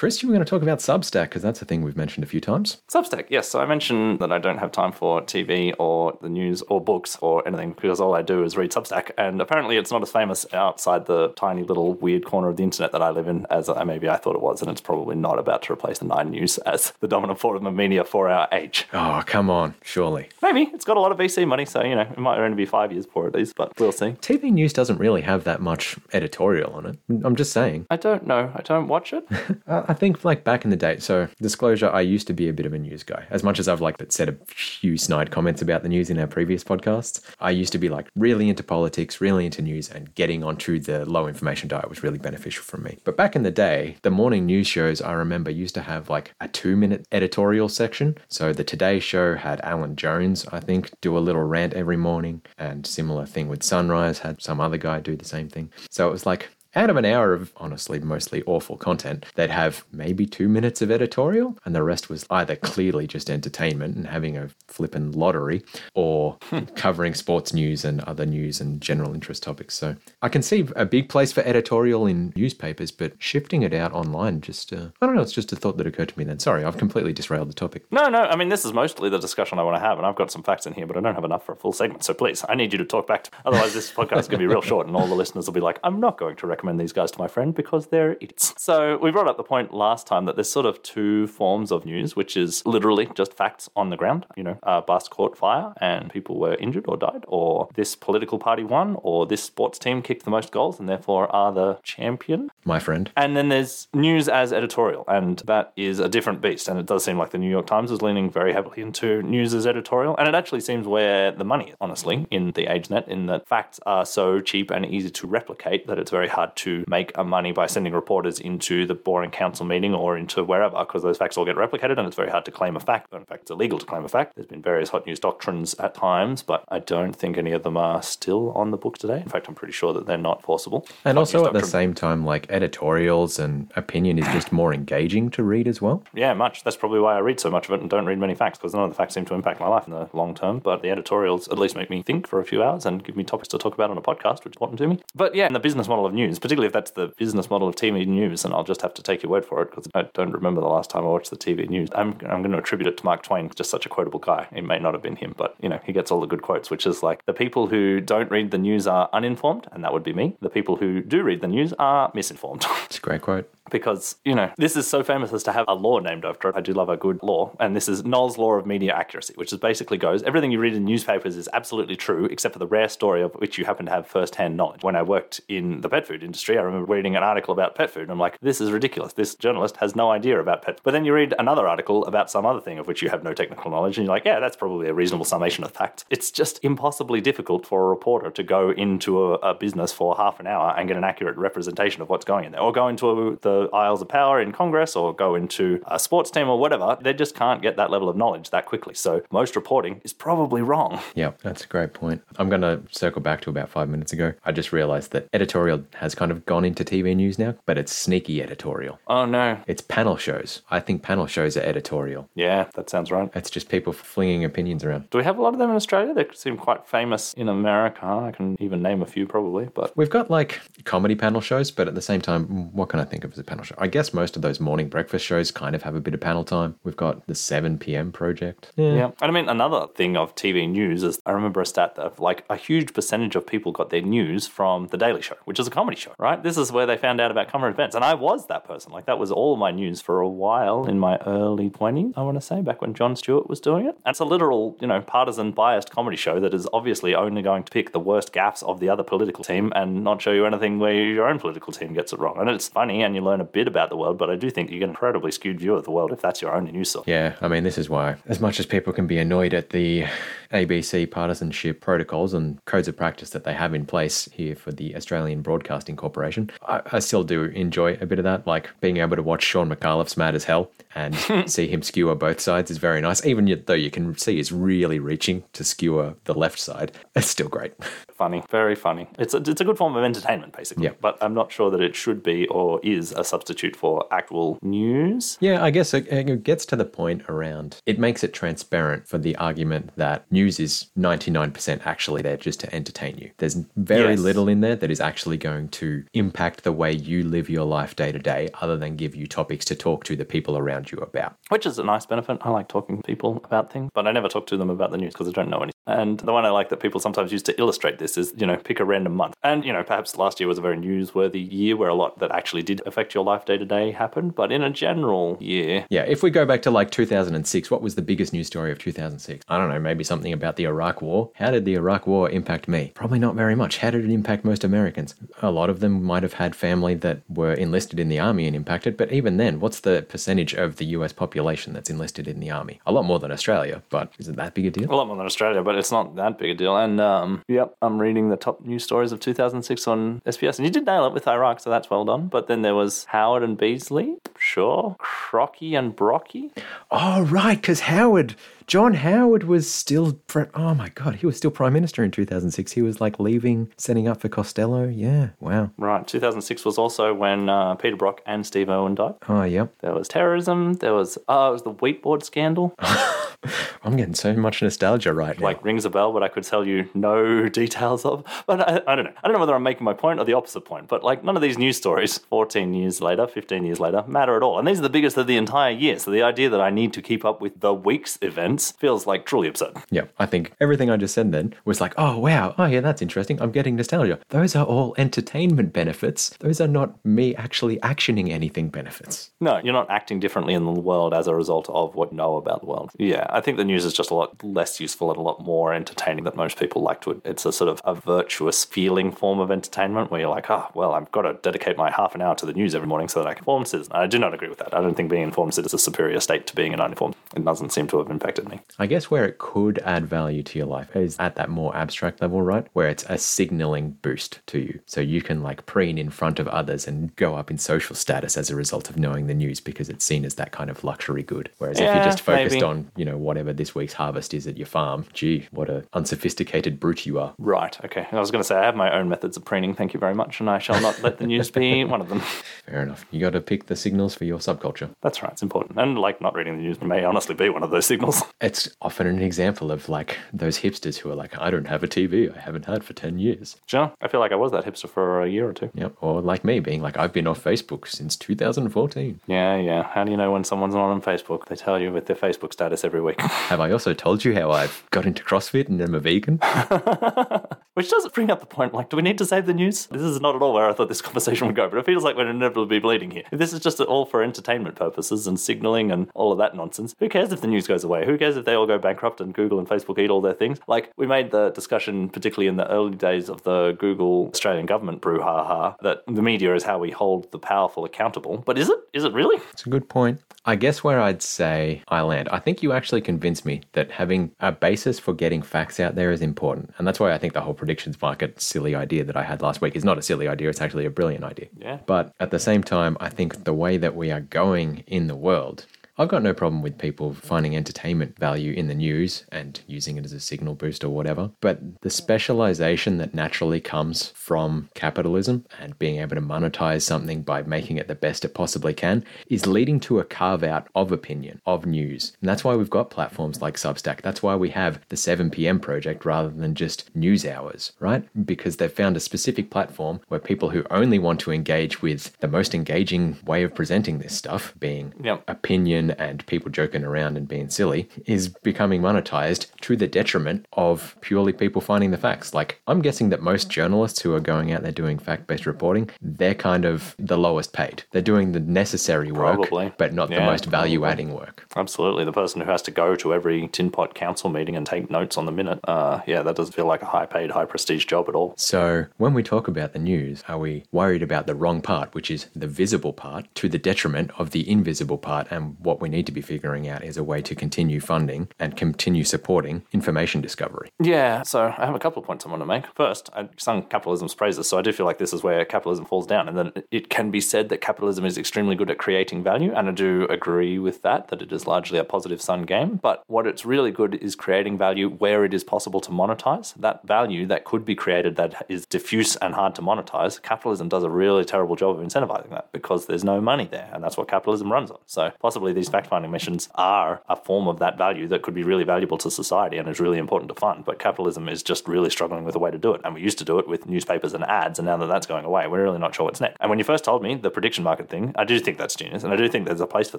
Chris, you were going to talk about Substack because that's a thing we've mentioned a few times. Substack, yes. So I mentioned that I don't have time for TV or the news or books or anything because all I do is read Substack. And apparently it's not as famous outside the tiny little weird corner of the internet that I live in as maybe I thought it was. And it's probably not about to replace the Nine News as the dominant form of media for our age. Oh, come on, surely. Maybe. It's got a lot of VC money, so, you know, it might only be five years before it is, but we'll see. TV news doesn't really have that much editorial on it. I'm just saying. I don't know. I don't watch it. Uh, I think like back in the day. So disclosure, I used to be a bit of a news guy. As much as I've like said a few snide comments about the news in our previous podcasts, I used to be like really into politics, really into news, and getting onto the low information diet was really beneficial for me. But back in the day, the morning news shows I remember used to have like a two minute editorial section. So the Today Show had Alan Jones, I think, do a little rant every morning, and similar thing with Sunrise had some other guy do the same thing. So it was like out of an hour of honestly mostly awful content, they'd have maybe two minutes of editorial, and the rest was either clearly just entertainment and having a flippin' lottery, or covering sports news and other news and general interest topics. So I can see a big place for editorial in newspapers, but shifting it out online just, uh, I don't know, it's just a thought that occurred to me then. Sorry, I've completely disrailed the topic. No, no. I mean, this is mostly the discussion I want to have, and I've got some facts in here, but I don't have enough for a full segment. So please, I need you to talk back. To, otherwise, this podcast is going to be real short, and all the listeners will be like, "I'm not going to recommend these guys to my friend because they're idiots." So we brought up the point last time that there's sort of two forms of news, which is literally just facts on the ground. You know, a bus caught fire and people were injured or died, or this political party won, or this sports team kicked the most goals and therefore are the champion. My friend. And then there's news as editorial, and that is a different beast. And it does seem like the New York Times is leaning very heavily into news as editorial. And it actually seems where the money is, honestly, in the AgeNet, in that facts are so cheap and easy to replicate that it's very hard to make a money by sending reporters into the boring council meeting or into wherever, because those facts all get replicated and it's very hard to claim a fact. In fact, it's illegal to claim a fact. There's been various hot news doctrines at times, but I don't think any of them are still on the books today. In fact, I'm pretty sure that they're not forcible. And Hot also at the same time, like editorials and opinion is just more engaging to read as well. Yeah, much. That's probably why I read so much of it and don't read many facts because none of the facts seem to impact my life in the long term. But the editorials at least make me think for a few hours and give me topics to talk about on a podcast, which is important to me. But yeah, in the business model of news, particularly if that's the business model of TV news, and I'll just have to take your word for it because I don't remember the last time I watched the TV news. I'm, I'm going to attribute it to Mark Twain, just such a quotable guy. It may not have been him, but you know, he gets all the good quotes, which is like the people who don't read the news are uninformed, and that would be me. The people who do read the news are misinformed. It's a great quote. Because you know this is so famous as to have a law named after it. I do love a good law, and this is Knoll's law of media accuracy, which is basically goes everything you read in newspapers is absolutely true, except for the rare story of which you happen to have first-hand knowledge. When I worked in the pet food industry, I remember reading an article about pet food, and I'm like, this is ridiculous. This journalist has no idea about pet. But then you read another article about some other thing of which you have no technical knowledge, and you're like, yeah, that's probably a reasonable summation of facts. It's just impossibly difficult for a reporter to go into a, a business for half an hour and get an accurate representation of what's going in there, or go into a, the aisles of power in Congress, or go into a sports team or whatever. They just can't get that level of knowledge that quickly. So most reporting is probably wrong. Yeah, that's a great point. I'm going to circle back to about five minutes ago. I just realized that editorial has kind of gone into TV news now, but it's sneaky editorial. Oh no. It's panel shows. I think panel shows are editorial. Yeah, that sounds right. It's just people flinging opinions around. Do we have a lot of them in Australia? They seem quite famous in America. I can even name a few probably, but We've got like comedy panel shows, but at the same time, what can I think of as a panel show? I guess most of those morning breakfast shows kind of have a bit of panel time. We've got the 7 p.m. project. Yeah. Yeah, and I mean another thing of TV news is I remember a stat that like a huge percentage of people got their news from the Daily Show, which is a comedy show, right? This is where they found out about current events, and I was that person. Like that was all my news for a while in my early twenties, I want to say, back when Jon Stewart was doing it. And it's a literal, you know, partisan biased comedy show that is obviously only going to pick the worst gaffes of the other political team and not show you anything where your own political team gets it wrong. And it's funny, and you learn a bit about the world, but I do think you get an incredibly skewed view of the world if that's your only news source. Yeah, I mean, this is why, as much as people can be annoyed at the ABC partisanship protocols and codes of practice that they have in place here for the Australian Broadcasting Corporation, I, I still do enjoy a bit of that. Like being able to watch Shaun Micallef's Mad as Hell and see him skewer both sides is very nice. Even though you can see he's really reaching to skewer the left side, it's still great. funny, very funny. It's a, it's a good form of entertainment, basically. Yeah. But I'm not sure that it should be or is a substitute for actual news. Yeah, I guess it, it gets to the point around it makes it transparent for the argument that news is 99% actually there just to entertain you. There's very Yes. little in there that is actually going to impact the way you live your life day to day, other than give you topics to talk to the people around you about. Which is a nice benefit. I like talking to people about things, but I never talk to them about the news because I don't know anything. And the one I like that people sometimes use to illustrate this is, you know, pick a random month. And, you know, perhaps last year was a very newsworthy year where a lot that actually did affect your life day to day happened. But in a general year, Yeah, if we go back to like 2006, what was the biggest news story of 2006? I don't know, maybe something about the Iraq War. How did the Iraq War impact me? Probably not very much. How did it impact most Americans? A lot of them might have had family that were enlisted in the army and impacted, but even then, what's the percentage of the US population that's enlisted in the army? A lot more than Australia, but is it that big a deal? a lot more than Australia, but it's not that big a deal. And um, yep, I'm reading the top news stories of 2006 on SBS, and you did nail it with Iraq, so that's well done. But then there was Howard and Beazley, sure, Crocky and Brocky. Oh, right, because Howard, John Howard was still, oh my God, he was still Prime Minister in 2006. He was like leaving, setting up for Costello. Yeah, wow. Right, 2006 was also when uh, Peter Brock and Steve Irwin died. Oh, yep. There was terrorism. There was oh, it was the Wheatboard scandal. I'm getting so much nostalgia right now. like rings a bell, but I could tell you no details of. But I, I don't know. I don't know whether I'm making my point or the opposite point. But like none of these news stories, 14 years later, 15 years later, matter at all. And these are the biggest of the entire year. So the idea that I need to keep up with the week's events feels like truly absurd. Yeah, I think everything I just said then was like, oh, wow, oh, yeah, that's interesting. I'm getting nostalgia. Those are all entertainment benefits. Those are not me actually actioning anything benefits. No, you're not acting differently in the world as a result of what you know about the world. Yeah, I think the news is just a lot less useful and a lot more entertaining than most people like to. It's a sort of a virtuous feeling form of entertainment where you're like, oh, well, I've got to dedicate my half an hour to the news every morning so that I can inform citizens. I do not agree with that. I don't think being informed citizen is a superior state to being an uninformed. it doesn't seem to have impacted me. I guess where it could add value to your life is at that more abstract level, right? Where it's a signaling boost to you. So you can like preen in front of others and go up in social status as a result of knowing the news because it's seen as that kind of luxury good. Whereas if you're just focused maybe. on, you know, whatever this week's harvest is at your farm, gee, what a unsophisticated brute you are. Right. Okay. I was going to say I have my own methods of preening. Thank you very much, and I shall not let the news be one of them. Fair enough. You got to pick the signals for your subculture. That's right. It's important. And like not reading the news may honestly be one of those signals. It's often an example of like those hipsters who are like, I don't have a TV I haven't had for 10 years. Sure. I feel like I was that hipster for a year or two. Yep. Or like me being like, I've been off Facebook since 2014. Yeah, yeah. How do you know when someone's not on Facebook? They tell you with their Facebook status every week. Have I also told you how I've got into CrossFit and I'm a vegan? Which does bring up the point like, do we need to save the news? This is not at all where I thought this conversation would go, but it feels like we're inevitably bleeding here. If this is just all for entertainment purposes and signaling and all of that nonsense, who cares if the news goes away? Who cares if they all go bankrupt and Google and Facebook eat all their things? Like, we made the discussion, particularly in the early days of the Google Australian government brouhaha, that the media is how we hold the powerful accountable. But is it? Is it really? It's a good point. I guess where I'd say I land, I think you actually convinced me that having a basis for getting facts out there is important. And that's why I think the whole predictions market silly idea that I had last week is not a silly idea, it's actually a brilliant idea. Yeah. But at the same time, I think the way that we are going in the world, I've got no problem with people finding entertainment value in the news and using it as a signal boost or whatever. But the specialization that naturally comes from capitalism and being able to monetize something by making it the best it possibly can is leading to a carve out of opinion, of news. And that's why we've got platforms like Substack. That's why we have the 7 p.m. project rather than just news hours, right? Because they've found a specific platform where people who only want to engage with the most engaging way of presenting this stuff, being Yep. opinion and people joking around and being silly is becoming monetized to the detriment of purely people finding the facts. Like, I'm guessing that most journalists who are going out there doing fact based reporting, they're kind of the lowest paid. They're doing the necessary work, Probably. but not the most value adding work. Absolutely. The person who has to go to every tin pot council meeting and take notes on the minute, uh, yeah, that doesn't feel like a high paid, high prestige job at all. So, when we talk about the news, are we worried about the wrong part, which is the visible part, to the detriment of the invisible part? And what we need to be figuring out is a way to continue funding and continue supporting information discovery. Yeah, so I have a couple of points I want to make. First, I sung capitalism's praises, so I do feel like this is where capitalism falls down, and then it can be said that capitalism is extremely good at creating value, and I do agree with that, that it is largely a positive sum game. But what it's really good is creating value where it is possible to monetize. That value that could be created that is diffuse and hard to monetize, capitalism does a really terrible job of incentivizing that because there's no money there, and that's what capitalism runs on. So possibly these fact finding missions are a form of that value that could be really valuable to society and is really important to fund. But capitalism is just really struggling with a way to do it. And we used to do it with newspapers and ads, and now that that's going away, we're really not sure what's next. And when you first told me the prediction market thing, I do think that's genius, and I do think there's a place for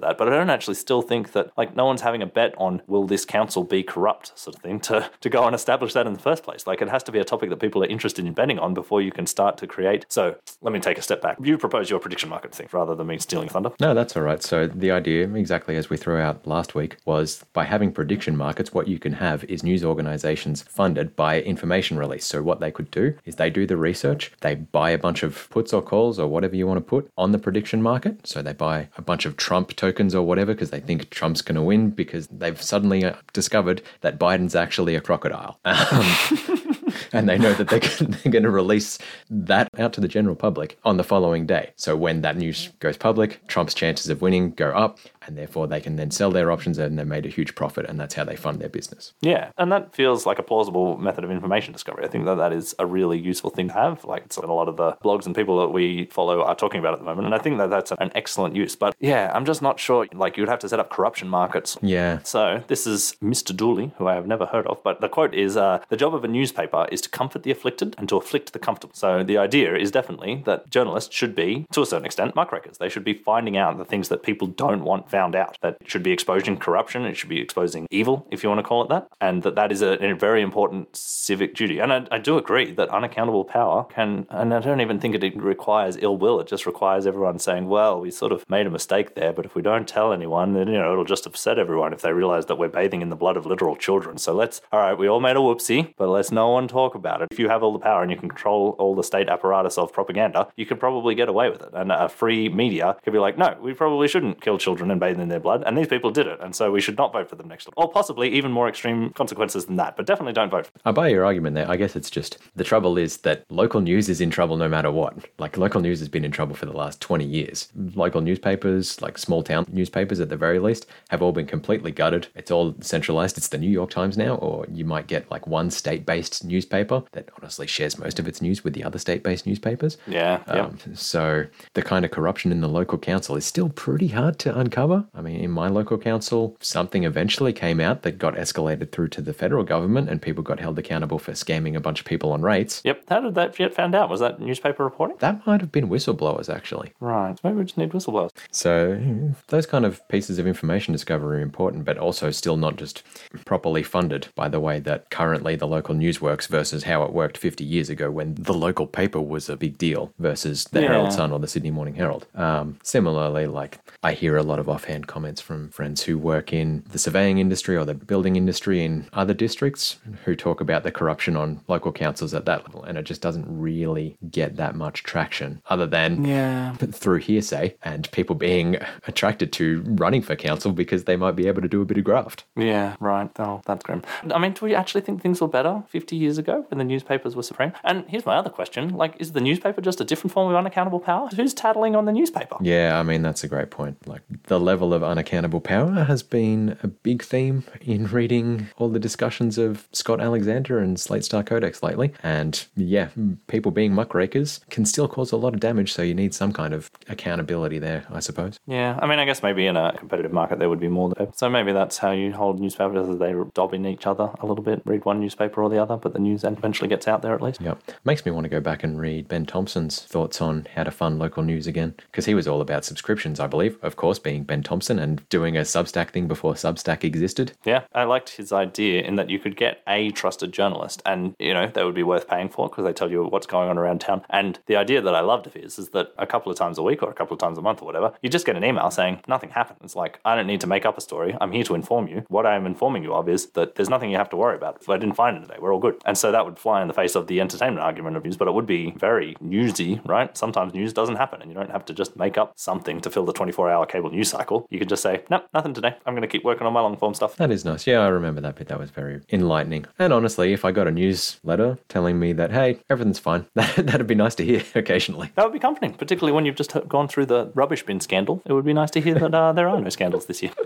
that. But I don't actually still think that like no one's having a bet on will this council be corrupt sort of thing to to go and establish that in the first place. Like it has to be a topic that people are interested in betting on before you can start to create. So let me take a step back. You propose your prediction market thing rather than me stealing thunder. No, that's all right. So the idea, exactly as we threw out last week, was by having prediction markets, what you can have is news organizations funded by information release. So what they could do is they do the research, they buy a bunch of puts or calls or whatever you want to put on the prediction market. So they buy a bunch of Trump tokens or whatever because they think Trump's going to win because they've suddenly uh, discovered that Biden's actually a crocodile. Um, and they know that they're, they're going to release that out to the general public on the following day. So when that news goes public, Trump's chances of winning go up, and therefore they can then sell their options and they made a huge profit, and that's how they fund their business. Yeah, and that feels like a plausible method of information discovery. I think that that is a really useful thing to have. Like it's what a lot of the blogs and people that we follow are talking about at the moment, and I think that that's an excellent use. But yeah, I'm just not sure. Like you'd have to set up corruption markets. Yeah. So this is Mr. Dooley, who I have never heard of, but the quote is: uh, "The job of a newspaper is to comfort the afflicted and to afflict the comfortable." So the idea is definitely that journalists should be, to a certain extent, muckrakers. They should be finding out the things that people don't want found out. That it should be exposing corruption. It should be exposing evil, if you want to call it that, and that that is a, a very important civic duty. And I, I do agree that unaccountable power can, and I don't even think it requires ill will. It just requires everyone saying, "Well, we sort of made a mistake there, but if we don't tell anyone, then you know it'll just upset everyone if they realize that we're bathing in the blood of literal children. So let's, all right, we all made a whoopsie, but let's no one talk about it. If you have all the power and you control all the state apparatus of propaganda, you could probably get away with it. And a free media could be like, no, we probably shouldn't kill children and bathe in their blood. And these people did it. And so we should not vote for them next time. Or possibly even more extreme consequences than that. But definitely don't vote for them. I buy your argument there. I guess it's just the trouble is that local news is in trouble no matter what. Like local news has been in trouble for the last 20 years. Local newspapers, like small town newspapers at the very least, have all been completely gutted. It's all centralized. It's the New York Times now, or you might get like one state based newspaper that honestly shares most of its news with the other state based newspapers. Yeah. yeah. Um, so the kind of corruption in the local council is still pretty hard to uncover. I mean, in my local council, something eventually came out that got escalated through to the federal government, and people got held accountable for scamming a bunch of people on rates. Yep. How did that get found out? Was that newspaper reporting? That might have been whistleblowers, actually. Right. Maybe we just need whistleblowers. So those kind of pieces of information discovery are important, but also still not just properly funded by the way that currently the local news works versus how it worked 50 years ago when the local paper was a big deal versus the Yeah. Herald Sun or the Sydney Morning Herald. Um, similarly, like I hear a lot of offhand comments from friends who work in the surveying industry or the building industry in other districts who talk about the corruption on local councils at that level, and it just doesn't really get that much traction other than Yeah. through hearsay and people being attracted to running for council because they might be able to do a bit of graft. Yeah, right. Oh, that's grim. I mean, do we actually think things were better 50 years ago when the newspapers were supreme? And here's my other question like, is the newspaper just a different form of unaccountable power? Who's tattling on the newspaper? Yeah, I mean, that's a great point. Like, the level of unaccountable power has been a big theme in reading all the discussions of Scott Alexander and Slate Star Codex lately. And yeah, people being muckrakers can still cause a lot of damage, so you need some kind of accountability there, I suppose. Yeah, I mean, I guess maybe in a competitive market there would be more. So maybe that's how you hold newspapers as they dob in each other a little bit, read one newspaper or the other, but the news eventually gets out there at least. Yep. Makes me want to go back and read Ben Thompson's thoughts on how to fund local news again. Because he was all about subscriptions, I believe, of course, being Ben Thompson and doing a Substack thing before Substack existed. Yeah, I liked his idea in that you could get a trusted journalist and, you know, they would be worth paying for because they tell you what's going on around town. And the idea that I loved of his is that a couple of times a week or a couple of times a month or whatever, you just get an email saying nothing happened. It's like, I don't need to make up a story. I'm here to inform you. What I am informing you of is that there's nothing you have to worry about. If I didn't find it today, we're all good. And so that would fly in the face of the entertainment argument of news, but it would be very newsy, right? Sometimes news doesn't happen and you don't have to just make up something to fill the 24 hour cable news cycle. You could just say, nope, nothing today. I'm going to keep working on my long form stuff. That is nice. Yeah, I remember that bit. That was very enlightening. And honestly, if I got a newsletter telling me that, hey, everything's fine, that, that'd be nice to hear occasionally. That would be comforting, particularly when you've just gone through the rubbish bin scandal. It would be nice to hear that uh, there are no scandals this year.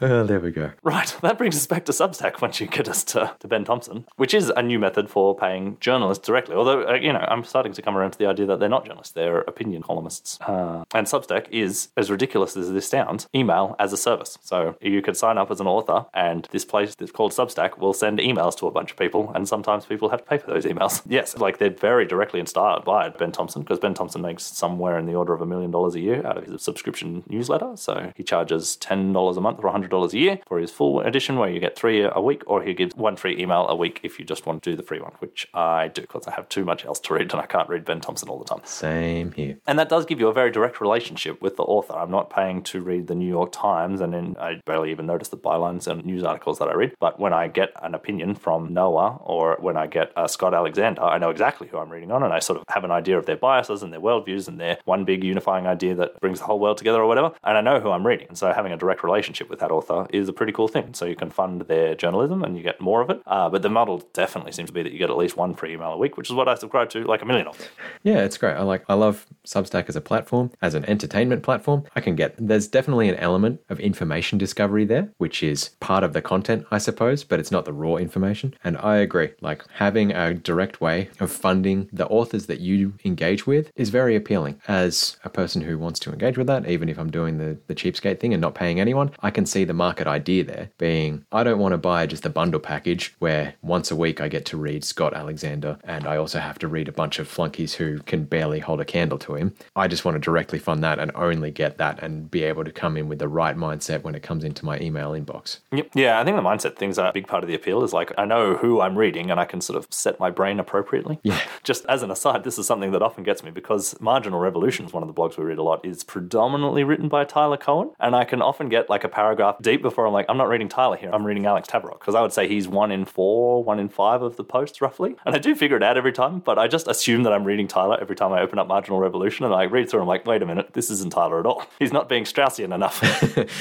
Uh, there we go. Right, that brings us back to Substack once you get us to, to Ben Thompson, which is a new method for paying journalists directly. Although, uh, you know, I'm starting to come around to the idea that they're not journalists, they're opinion columnists. Uh, and Substack is, as ridiculous as this sounds, email as a service. So you could sign up as an author, and this place that's called Substack will send emails to a bunch of people, and sometimes people have to pay for those emails. Yes, like they're very directly inspired by Ben Thompson, because Ben Thompson makes somewhere in the order of a million dollars a year out of his subscription newsletter. So he charges $10 a month or $100 a year for his full edition, where you get three a week, or he gives one free email a week if you just want to do the free one, which I do because I have too much else to read and I can't read Ben Thompson all the time. Same here. And that does give you a very direct relationship with the author. I'm not paying to read the New York Times, and then I barely even notice the bylines and news articles that I read. But when I get an opinion from Noah or when I get uh, Scott Alexander, I know exactly who I'm reading on, and I sort of have an idea of their biases and their worldviews and their one big unifying idea that brings the whole world together or whatever. And I know who I'm reading. And so having a direct relationship with that author is a pretty cool thing. So you can fund their journalism and you get more of it. Uh, but the model definitely seems to be that you get at least one free email a week, which is what I subscribe to like a million of them. Yeah, it's great. I like I love Substack as a platform, as an entertainment platform. I can get there's definitely an element of information discovery there, which is part of the content, I suppose, but it's not the raw information. And I agree. Like having a direct way of funding the authors that you engage with is very appealing. As a person who wants to engage with that, even if I'm doing the, the cheapskate thing and not paying anyone, I can see the market idea there being I don't want to buy just the bundle package where once a week I get to read Scott Alexander and I also have to read a bunch of flunkies who can barely hold a candle to him. I just want to directly fund that and only get that and be able to come in with the right mindset when it comes into my email inbox. Yep. Yeah, I think the mindset things are a big part of the appeal is like I know who I'm reading and I can sort of set my brain appropriately. Yeah. Just as an aside, this is something that often gets me because Marginal Revolutions, one of the blogs we read a lot, is predominantly written by Tyler Cowen. And I can often get like a paragraph deep before I'm like, I'm not reading Tyler here, I'm reading Alex Tabarrok. Because I would say he's one in four, one in five of the posts roughly. And I do figure it out every time, but I just assume that I'm reading Tyler every time I open up Marginal Revolution and I read through. I'm like, wait a minute, this isn't Tyler at all. He's not being Straussian enough.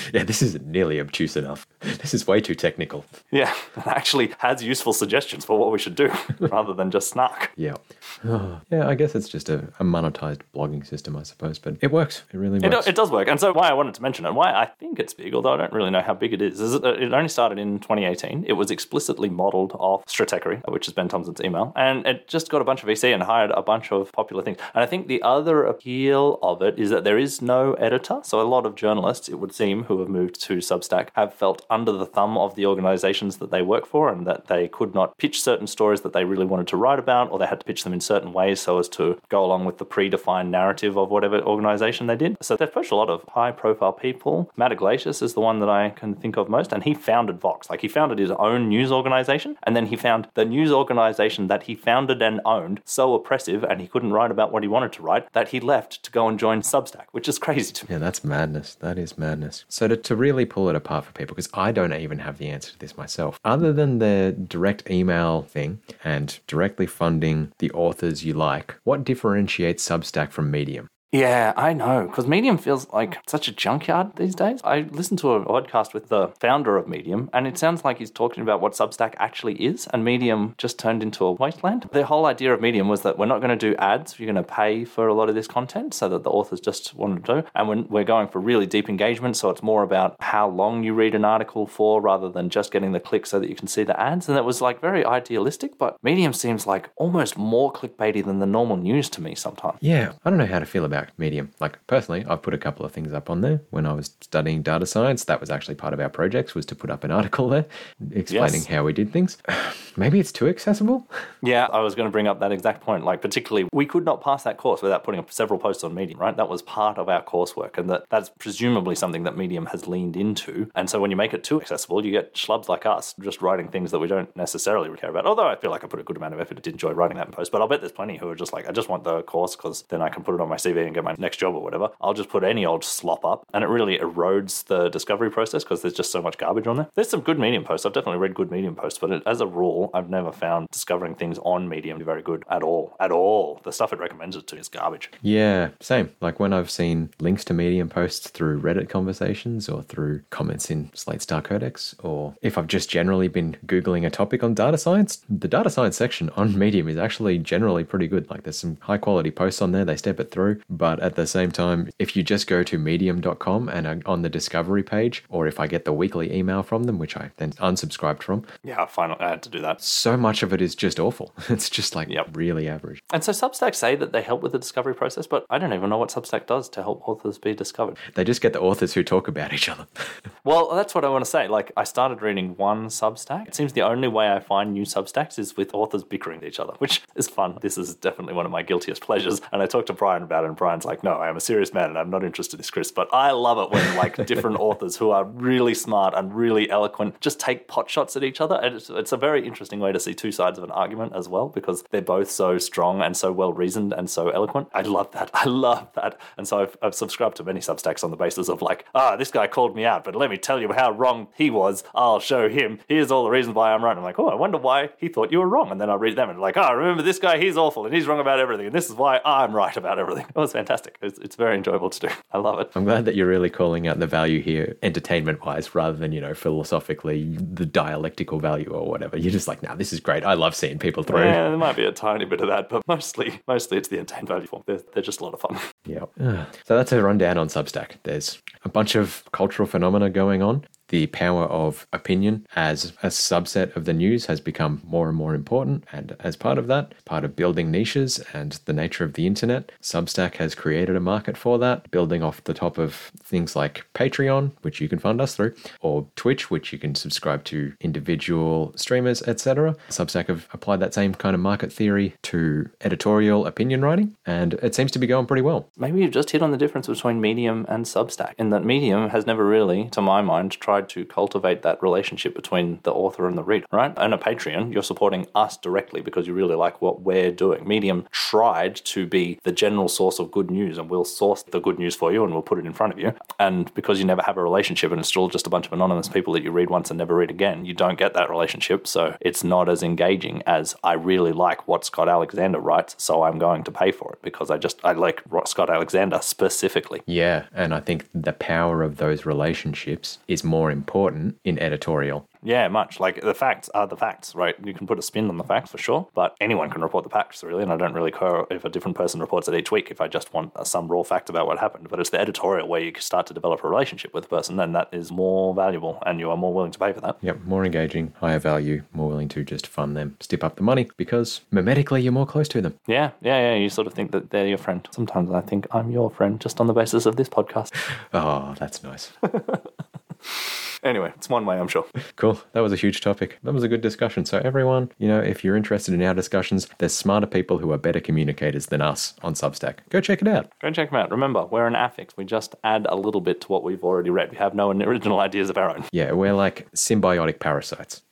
yeah, this isn't nearly obtuse enough. This is way too technical. yeah, and actually has useful suggestions for what we should do rather than just snark. Yeah. yeah, I guess it's just a, a monetized blogging system, I suppose, but it works. It really It, works. it does work. And so, why I wanted to mention it, why I think it's big, although I don't really know how big it is, is that uh, it only started in 2018. It was explicitly modeled off Stratechery, which is Ben Thompson's email, and it just got a bunch of VC and hired a bunch of popular things. And I think the other appeal of it is that there is no editor. So, a lot of journalists, it would seem, who have moved to Substack have felt under the thumb of the organizations that they work for and that they could not pitch certain stories that they really wanted to write about, or they had to pitch them in certain ways so as to go along with the predefined narrative of whatever organization they did. So they've pushed a lot of high profile people. Matt Yglesias is the one that I can think of most, and he founded Vox. Like he founded his own news organization, and then he found the news organization that he founded and owned so oppressive and he couldn't write about what he wanted to write that he left to go and join Substack, which is crazy to me. Yeah, that's madness. That is madness. So to, to really pull it apart for people, because I don't even have the answer to this myself, other than the direct email thing and directly funding the authors you like, what differentiates Substack from Medium? Yeah, I know. Because Medium feels like such a junkyard these days. I listened to a podcast with the founder of Medium, and it sounds like he's talking about what Substack actually is, and Medium just turned into a wasteland. The whole idea of Medium was that we're not going to do ads, you're going to pay for a lot of this content so that the authors just want to do. And we're going for really deep engagement, so it's more about how long you read an article for rather than just getting the click so that you can see the ads. And it was like very idealistic, but Medium seems like almost more clickbaity than the normal news to me sometimes. Yeah, I don't know how to feel about Medium. Like personally, I've put a couple of things up on there. When I was studying data science, that was actually part of our projects was to put up an article there explaining Yes. how we did things. Maybe it's too accessible. Yeah, I was going to bring up that exact point. Like, particularly, we could not pass that course without putting up several posts on Medium, right? That was part of our coursework, and that, that's presumably something that Medium has leaned into. And so, when you make it too accessible, you get schlubs like us just writing things that we don't necessarily care about. Although I feel like I put a good amount of effort, I did enjoy writing that post. But I'll bet there's plenty who are just like, I just want the course because then I can put it on my CV and get my next job or whatever. I'll just put any old slop up, and it really erodes the discovery process because there's just so much garbage on there. There's some good Medium posts. I've definitely read good Medium posts, but it, as a rule, I've never found discovering things on Medium very good at all. At all. The stuff it recommends it to is garbage. Yeah, same. Like when I've seen links to Medium posts through Reddit conversations or through comments in Slate Star Codex, or if I've just generally been Googling a topic on data science, the data science section on Medium is actually generally pretty good. Like there's some high quality posts on there, they step it through. But at the same time, if you just go to medium.com and on the discovery page, or if I get the weekly email from them, which I then unsubscribed from, Yeah, I finally I had to do that. so much of it is just awful. It's just like Yep. really average. And so Substack say that they help with the discovery process, but I don't even know what Substack does to help authors be discovered. They just get the authors who talk about each other. Well, that's what I want to say. Like, I started reading one Substack. It seems the only way I find new Substacks is with authors bickering to each other, which is fun. This is definitely one of my guiltiest pleasures. And I talked to Brian about it, and Brian's like, no, I am a serious man and I'm not interested in this, Chris. But I love it when, like, different authors who are really smart and really eloquent just take pot shots at each other. And it's, it's a very interesting way to see two sides of an argument as well, because they're both so strong and so well reasoned and so eloquent. I love that. I love that. And so I've, I've subscribed to many Substacks on the basis of, like, ah, this guy called me out, but let me tell you how wrong he was. I'll show him. Here's all the reasons why I'm right. I'm like, oh, I wonder why he thought you were wrong. And then I read them and like, oh, remember this guy? He's awful and he's wrong about everything. And this is why I'm right about everything. It was fantastic. It's, it's very enjoyable to do. I love it. I'm glad that you're really calling out the value here, entertainment wise, rather than, you know, philosophically the dialectical value or whatever. You're just like, nah, this is great. I love seeing people through. Yeah, there might be a tiny bit of that, but mostly, mostly it's the entertainment value form. They're, they're just a lot of fun. Yeah. So that's a rundown on Substack. There's a bunch of cultural phenomena going on. The power of opinion as a subset of the news has become more and more important. And as part of that, part of building niches and the nature of the internet, Substack has created a market for that, building off the top of things like Patreon, which you can fund us through, or Twitch, which you can subscribe to individual streamers, etc. Substack have applied that same kind of market theory to editorial opinion writing, and it seems to be going pretty well. Maybe you've just hit on the difference between Medium and Substack, in that Medium has never really, to my mind, tried tried to cultivate that relationship between the author and the reader, right? And a Patreon, you're supporting us directly because you really like what we're doing. Medium tried to be the general source of good news, and we'll source the good news for you and we'll put it in front of you. And because you never have a relationship and it's still just a bunch of anonymous people that you read once and never read again, you don't get that relationship. So it's not as engaging as I really like what Scott Alexander writes, so I'm going to pay for it because I just I like Scott Alexander specifically. Yeah, and I think the power of those relationships is more important in editorial. Yeah, much. Like the facts are the facts, right? You can put a spin on the facts for sure, but anyone can report the facts, really. And I don't really care if a different person reports it each week if I just want some raw fact about what happened. But it's the editorial where you start to develop a relationship with the person, then that is more valuable and you are more willing to pay for that. Yep, more engaging, higher value, more willing to just fund them, step up the money because mimetically you're more close to them. Yeah, yeah, yeah. You sort of think that they're your friend. Sometimes I think I'm your friend just on the basis of this podcast. Oh, that's nice. anyway, it's one way, I'm sure. Cool. That was a huge topic. That was a good discussion. So, everyone, you know, if you're interested in our discussions, there's smarter people who are better communicators than us on Substack. Go check it out. Go check them out. Remember, we're an affix. We just add a little bit to what we've already read. We have no original ideas of our own. Yeah, we're like symbiotic parasites.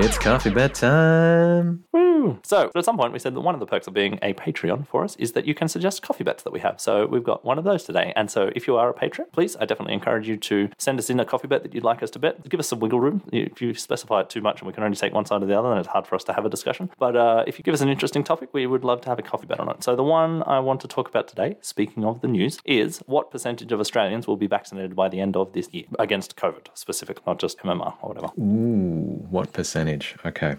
it's coffee bedtime. Woo! So, at some point, we said that one of the perks of being a Patreon for us is that you can suggest coffee bets that we have. So, we've got one of those today. And so, if you are a patron, please, I definitely encourage you to send us in a coffee bet that you'd like us to bet. Give us some wiggle room. If you specify it too much and we can only take one side or the other, then it's hard for us to have a discussion. But uh, if you give us an interesting topic, we would love to have a coffee bet on it. So, the one I want to talk about today, speaking of the news, is what percentage of Australians will be vaccinated by the end of this year against COVID, specifically, not just MMR or whatever. Ooh, what percentage? Okay.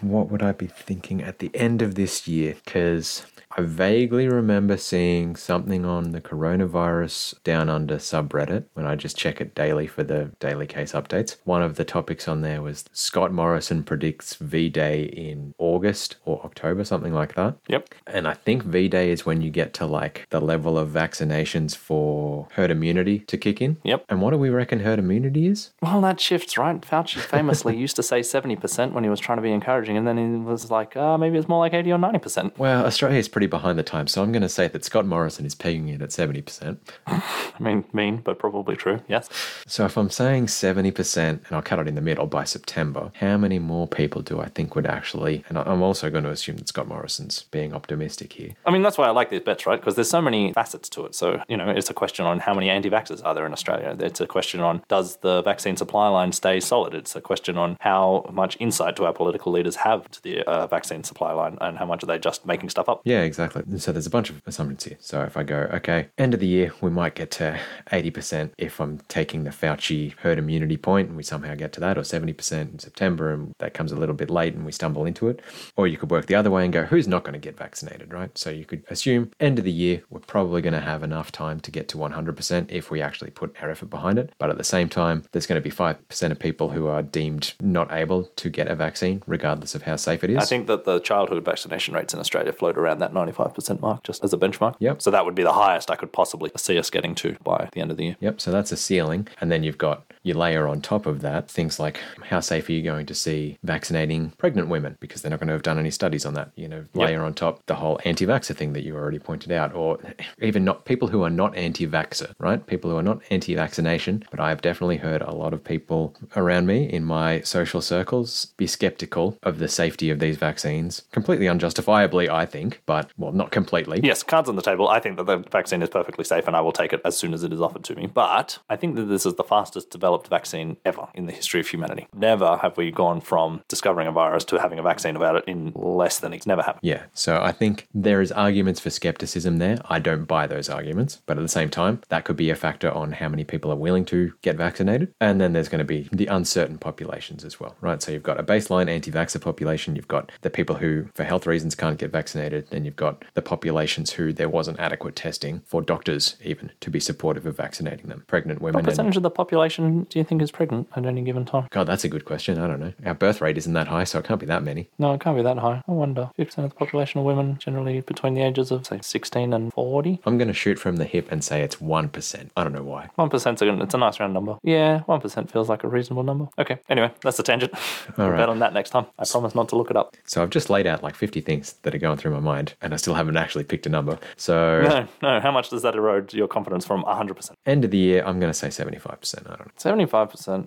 What would I be thinking at the end of this year? Because I vaguely remember seeing something on the coronavirus down under subreddit when I just check it daily for the daily case updates. One of the topics on there was Scott Morrison predicts V Day in August or October, something like that. Yep. And I think V Day is when you get to like the level of vaccinations for herd immunity to kick in. Yep. And what do we reckon herd immunity is? Well, that shifts, right? Fauci famously used to say 70% when he was trying to be encouraging, and then he was like, uh, maybe it's more like 80 or 90%. Well, Australia is pretty behind the time, so I'm going to say that Scott Morrison is pegging it at 70%. I mean, mean, but probably true, yes. So if I'm saying 70%, and I'll cut it in the middle by September, how many more people do I think would actually, and I'm also going to assume that Scott Morrison's being optimistic here. I mean, that's why I like these bets, right? Because there's so many facets to it. So, you know, it's a question on how many anti vaxxers are there in Australia. It's a question on does the vaccine supply line stay solid? It's a question on how much insight do our political leaders have to the uh, vaccine supply line and how much are they just making stuff up? Yeah, exactly. So there's a bunch of assumptions here. So if I go, okay, end of the year, we might get to 80% if I'm taking the Fauci herd immunity point and we somehow get to that, or 70% in September and that comes a little bit late and we stumble into it. Or you could work the other way and go, who's not going to get vaccinated, right? So you could assume end of the year, we're probably going to have enough time to get to 100% if we actually put our effort behind it. But at the same time, there's going to be 5% of people who are deemed not able to get a vaccine, regardless of how safe it is. I think that the childhood vaccination rates in Australia float around that 95% mark just as a benchmark. Yep. So that would be the highest I could possibly see us getting to by the end of the year. Yep, so that's a ceiling. And then you've got, you layer on top of that things like how safe are you going to see vaccinating pregnant women because they're not going to have done any studies on that. You know, layer on top the whole anti vaxxer thing that you already pointed out, or even not people who are not anti vaxxer, right? People who are not anti vaccination. But I've definitely heard a lot of people around me in my social circles be skeptical of the safety of these vaccines, completely unjustifiably, I think, but well, not completely. Yes, cards on the table. I think that the vaccine is perfectly safe and I will take it as soon as it is offered to me. But I think that this is the fastest developed vaccine ever in the history of humanity. Never have we gone from discovering a virus to having a vaccine about it in less than it's never happened. Yeah, so I think there is arguments for skepticism there. I don't buy those arguments, but at the same time, that could be a factor on how many people are willing to get vaccinated. And then there's going to be the uncertain populations as well, right? So you've got a baseline anti-vaxxer population, you've got the people who for health reasons can't get vaccinated, then you've got the populations who there wasn't adequate testing for doctors even to be supportive of vaccinating them. Pregnant women What percentage of the population do you think is pregnant at any given time? God, that's a good question. I don't know. Our birth rate isn't that high, so it can't be that many. No, it can't be that high. I wonder. 50% of the population of women generally between the ages of, say, 16 and 40. I'm going to shoot from the hip and say it's 1%. I don't know why. 1% a, it's a nice round number. Yeah, 1% feels like a reasonable number. Okay, anyway, that's the tangent. we'll bet on that next time. I promise not to look it up. So I've just laid out like 50 things that are going through my mind, and I still haven't actually picked a number. So, No, no, how much does that erode your confidence from 100%? end of the year, I'm going to say 75%. I don't know. 75%.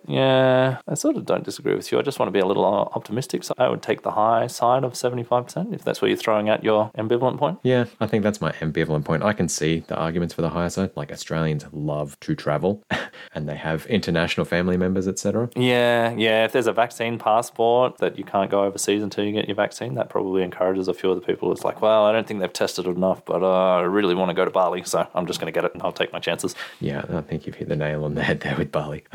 Yeah, I sort of don't disagree with you. I just want to be a little optimistic. So I would take the high side of 75% if that's where you're throwing out your ambivalent point. Yeah, I think that's my ambivalent point. I can see the arguments for the higher side. Like Australians love to travel, and they have international family members, etc. Yeah, yeah. If there's a vaccine passport that you can't go overseas until you get your vaccine, that probably encourages a few of the people. It's like, well, I don't think they've tested it enough, but uh, I really want to go to Bali, so I'm just going to get it and I'll take my chances. Yeah, I think you've hit the nail on the head there with Bali.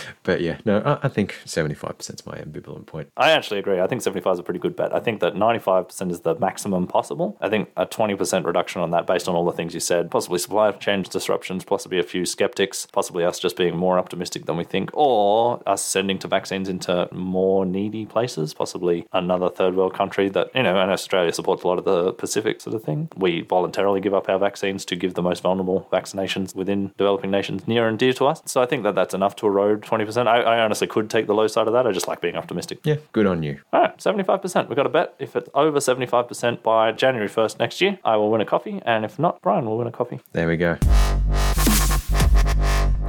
but yeah, no, I, I think 75 is my ambivalent point. I actually agree. I think 75 is a pretty good bet. I think that 95% is the maximum possible. I think a 20% reduction on that, based on all the things you said, possibly supply chain disruptions, possibly a few skeptics, possibly us just being more optimistic than we think, or us sending to vaccines into more needy places, possibly another third world country that, you know, and Australia supports a lot of the Pacific sort of thing. We voluntarily give up our vaccines to give the most vulnerable vaccinations within developing nations near and dear to us. So I think that that's enough to erode 20%. I, I honestly could take the low side of that. I just like being optimistic. Yeah, good on you. All right, 75%. We've got a bet. If it's over 75% by January 1st next year, I will win a coffee. And if not, Brian will win a coffee. There we go.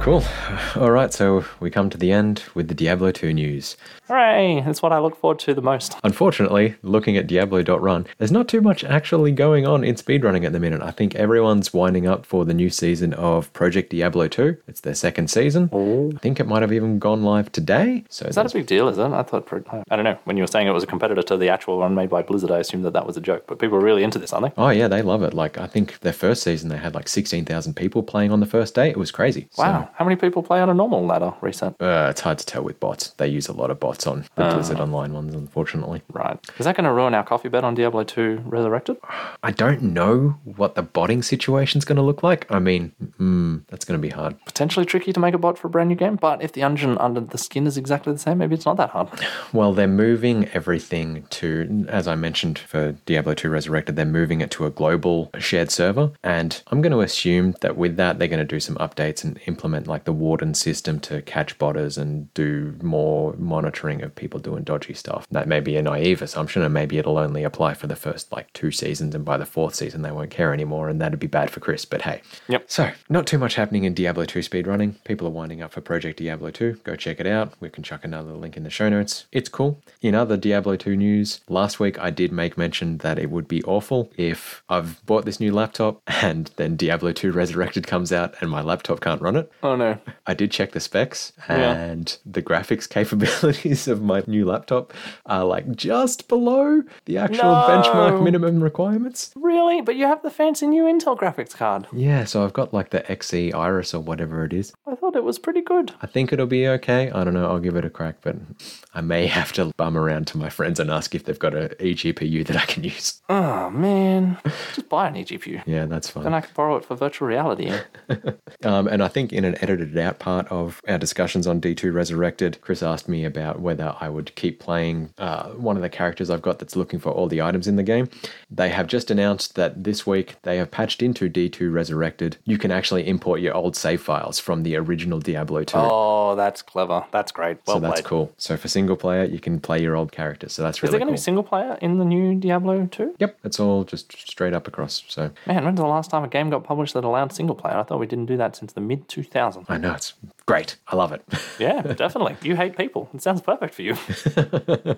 Cool. All right, so we come to the end with the Diablo 2 news. Hooray! That's what I look forward to the most. Unfortunately, looking at Diablo.run, there's not too much actually going on in speedrunning at the minute. I think everyone's winding up for the new season of Project Diablo 2. It's their second season. I think it might have even gone live today. So Is that a big deal, is it? I thought, I don't know. When you were saying it was a competitor to the actual one made by Blizzard, I assumed that that was a joke. But people are really into this, aren't they? Oh yeah, they love it. Like I think their first season they had like 16,000 people playing on the first day. It was crazy. So, Wow. How many people play on a normal ladder reset? uh, it's hard to tell with bots. They use a lot of bots on the Blizzard Online ones, unfortunately. Right. Is that going to ruin our coffee bet on Diablo 2 Resurrected? I don't know what the botting situation's going to look like. I mean, mm, that's going to be hard. Potentially tricky to make a bot for a brand new game, but if the engine under the skin is exactly the same, maybe it's not that hard. Well, they're moving everything to, as I mentioned for Diablo 2 Resurrected, they're moving it to a global shared server. And I'm going to assume that with that, they're going to do some updates and implement like the warden system to catch botters and do more monitoring of people doing dodgy stuff. That may be a naive assumption, and maybe it'll only apply for the first like two seasons, and by the fourth season, they won't care anymore, and that'd be bad for Chris. But hey. Yep. So, not too much happening in Diablo 2 speedrunning. People are winding up for Project Diablo 2. Go check it out. We can chuck another link in the show notes. It's cool. In other Diablo 2 news, last week I did make mention that it would be awful if I've bought this new laptop and then Diablo 2 Resurrected comes out and my laptop can't run it. Oh no. I did check the specs Yeah. and the graphics capabilities of my new laptop are like just below the actual No. benchmark minimum requirements. Really? But you have the fancy new Intel graphics card. Yeah, so I've got like the XE Iris or whatever it is. I thought it was pretty good. I think it'll be okay. I don't know. I'll give it a crack, but I may have to bum around to my friends and ask if they've got a eGPU that I can use. Oh man. Just buy an eGPU. Yeah, that's fine. Then I can borrow it for virtual reality. Um, and I think in an edited out part of our discussions on D2 Resurrected, Chris asked me about whether I would keep playing uh, one of the characters I've got that's looking for all the items in the game. They have just announced that this week they have patched into D2 Resurrected. You can actually import your old save files from the original Diablo 2. oh, that's clever. That's great. Well so that's played. cool. So for single player, you can play your old characters. So that's really Is there going to cool. be single player in the new Diablo 2? Yep, it's all just straight up across. So Man, when's the last time a game got published that allowed single player? I thought we didn't do that since the mid 2000s. I know it's great. I love it. Yeah, definitely. You hate people. It sounds perfect for you.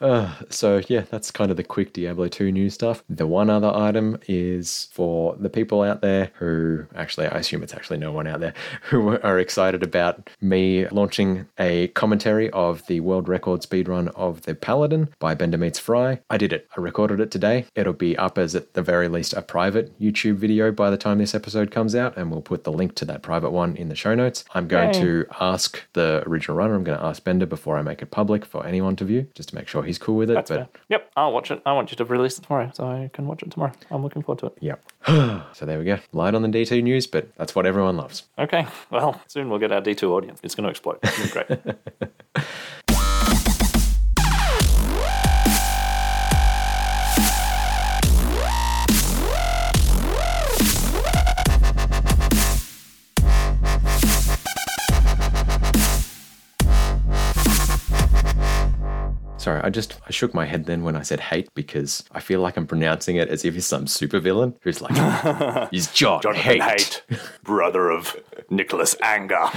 Uh, so yeah, that's kind of the quick Diablo 2 news stuff. The one other item is for the people out there who actually I assume it's actually no one out there who are excited about me launching a commentary of the world record speedrun of the Paladin by Bender Meets Fry. I did it. I recorded it today. It'll be up as at the very least a private YouTube video by the time this episode comes out, and we'll put the link to that private one in the show notes. Notes. I'm going Yay. to ask the original runner. I'm going to ask Bender before I make it public for anyone to view, just to make sure he's cool with it. That's but fair. Yep, I'll watch it. I want you to release it tomorrow, so I can watch it tomorrow. I'm looking forward to it. Yep. so there we go. Light on the D2 news, but that's what everyone loves. Okay, well, soon we'll get our D2 audience. It's going to explode. It's great. Sorry, I just I shook my head then when I said hate because I feel like I'm pronouncing it as if he's some supervillain who's like, he's John, Jonathan hate. Haight, brother of Nicholas Anger.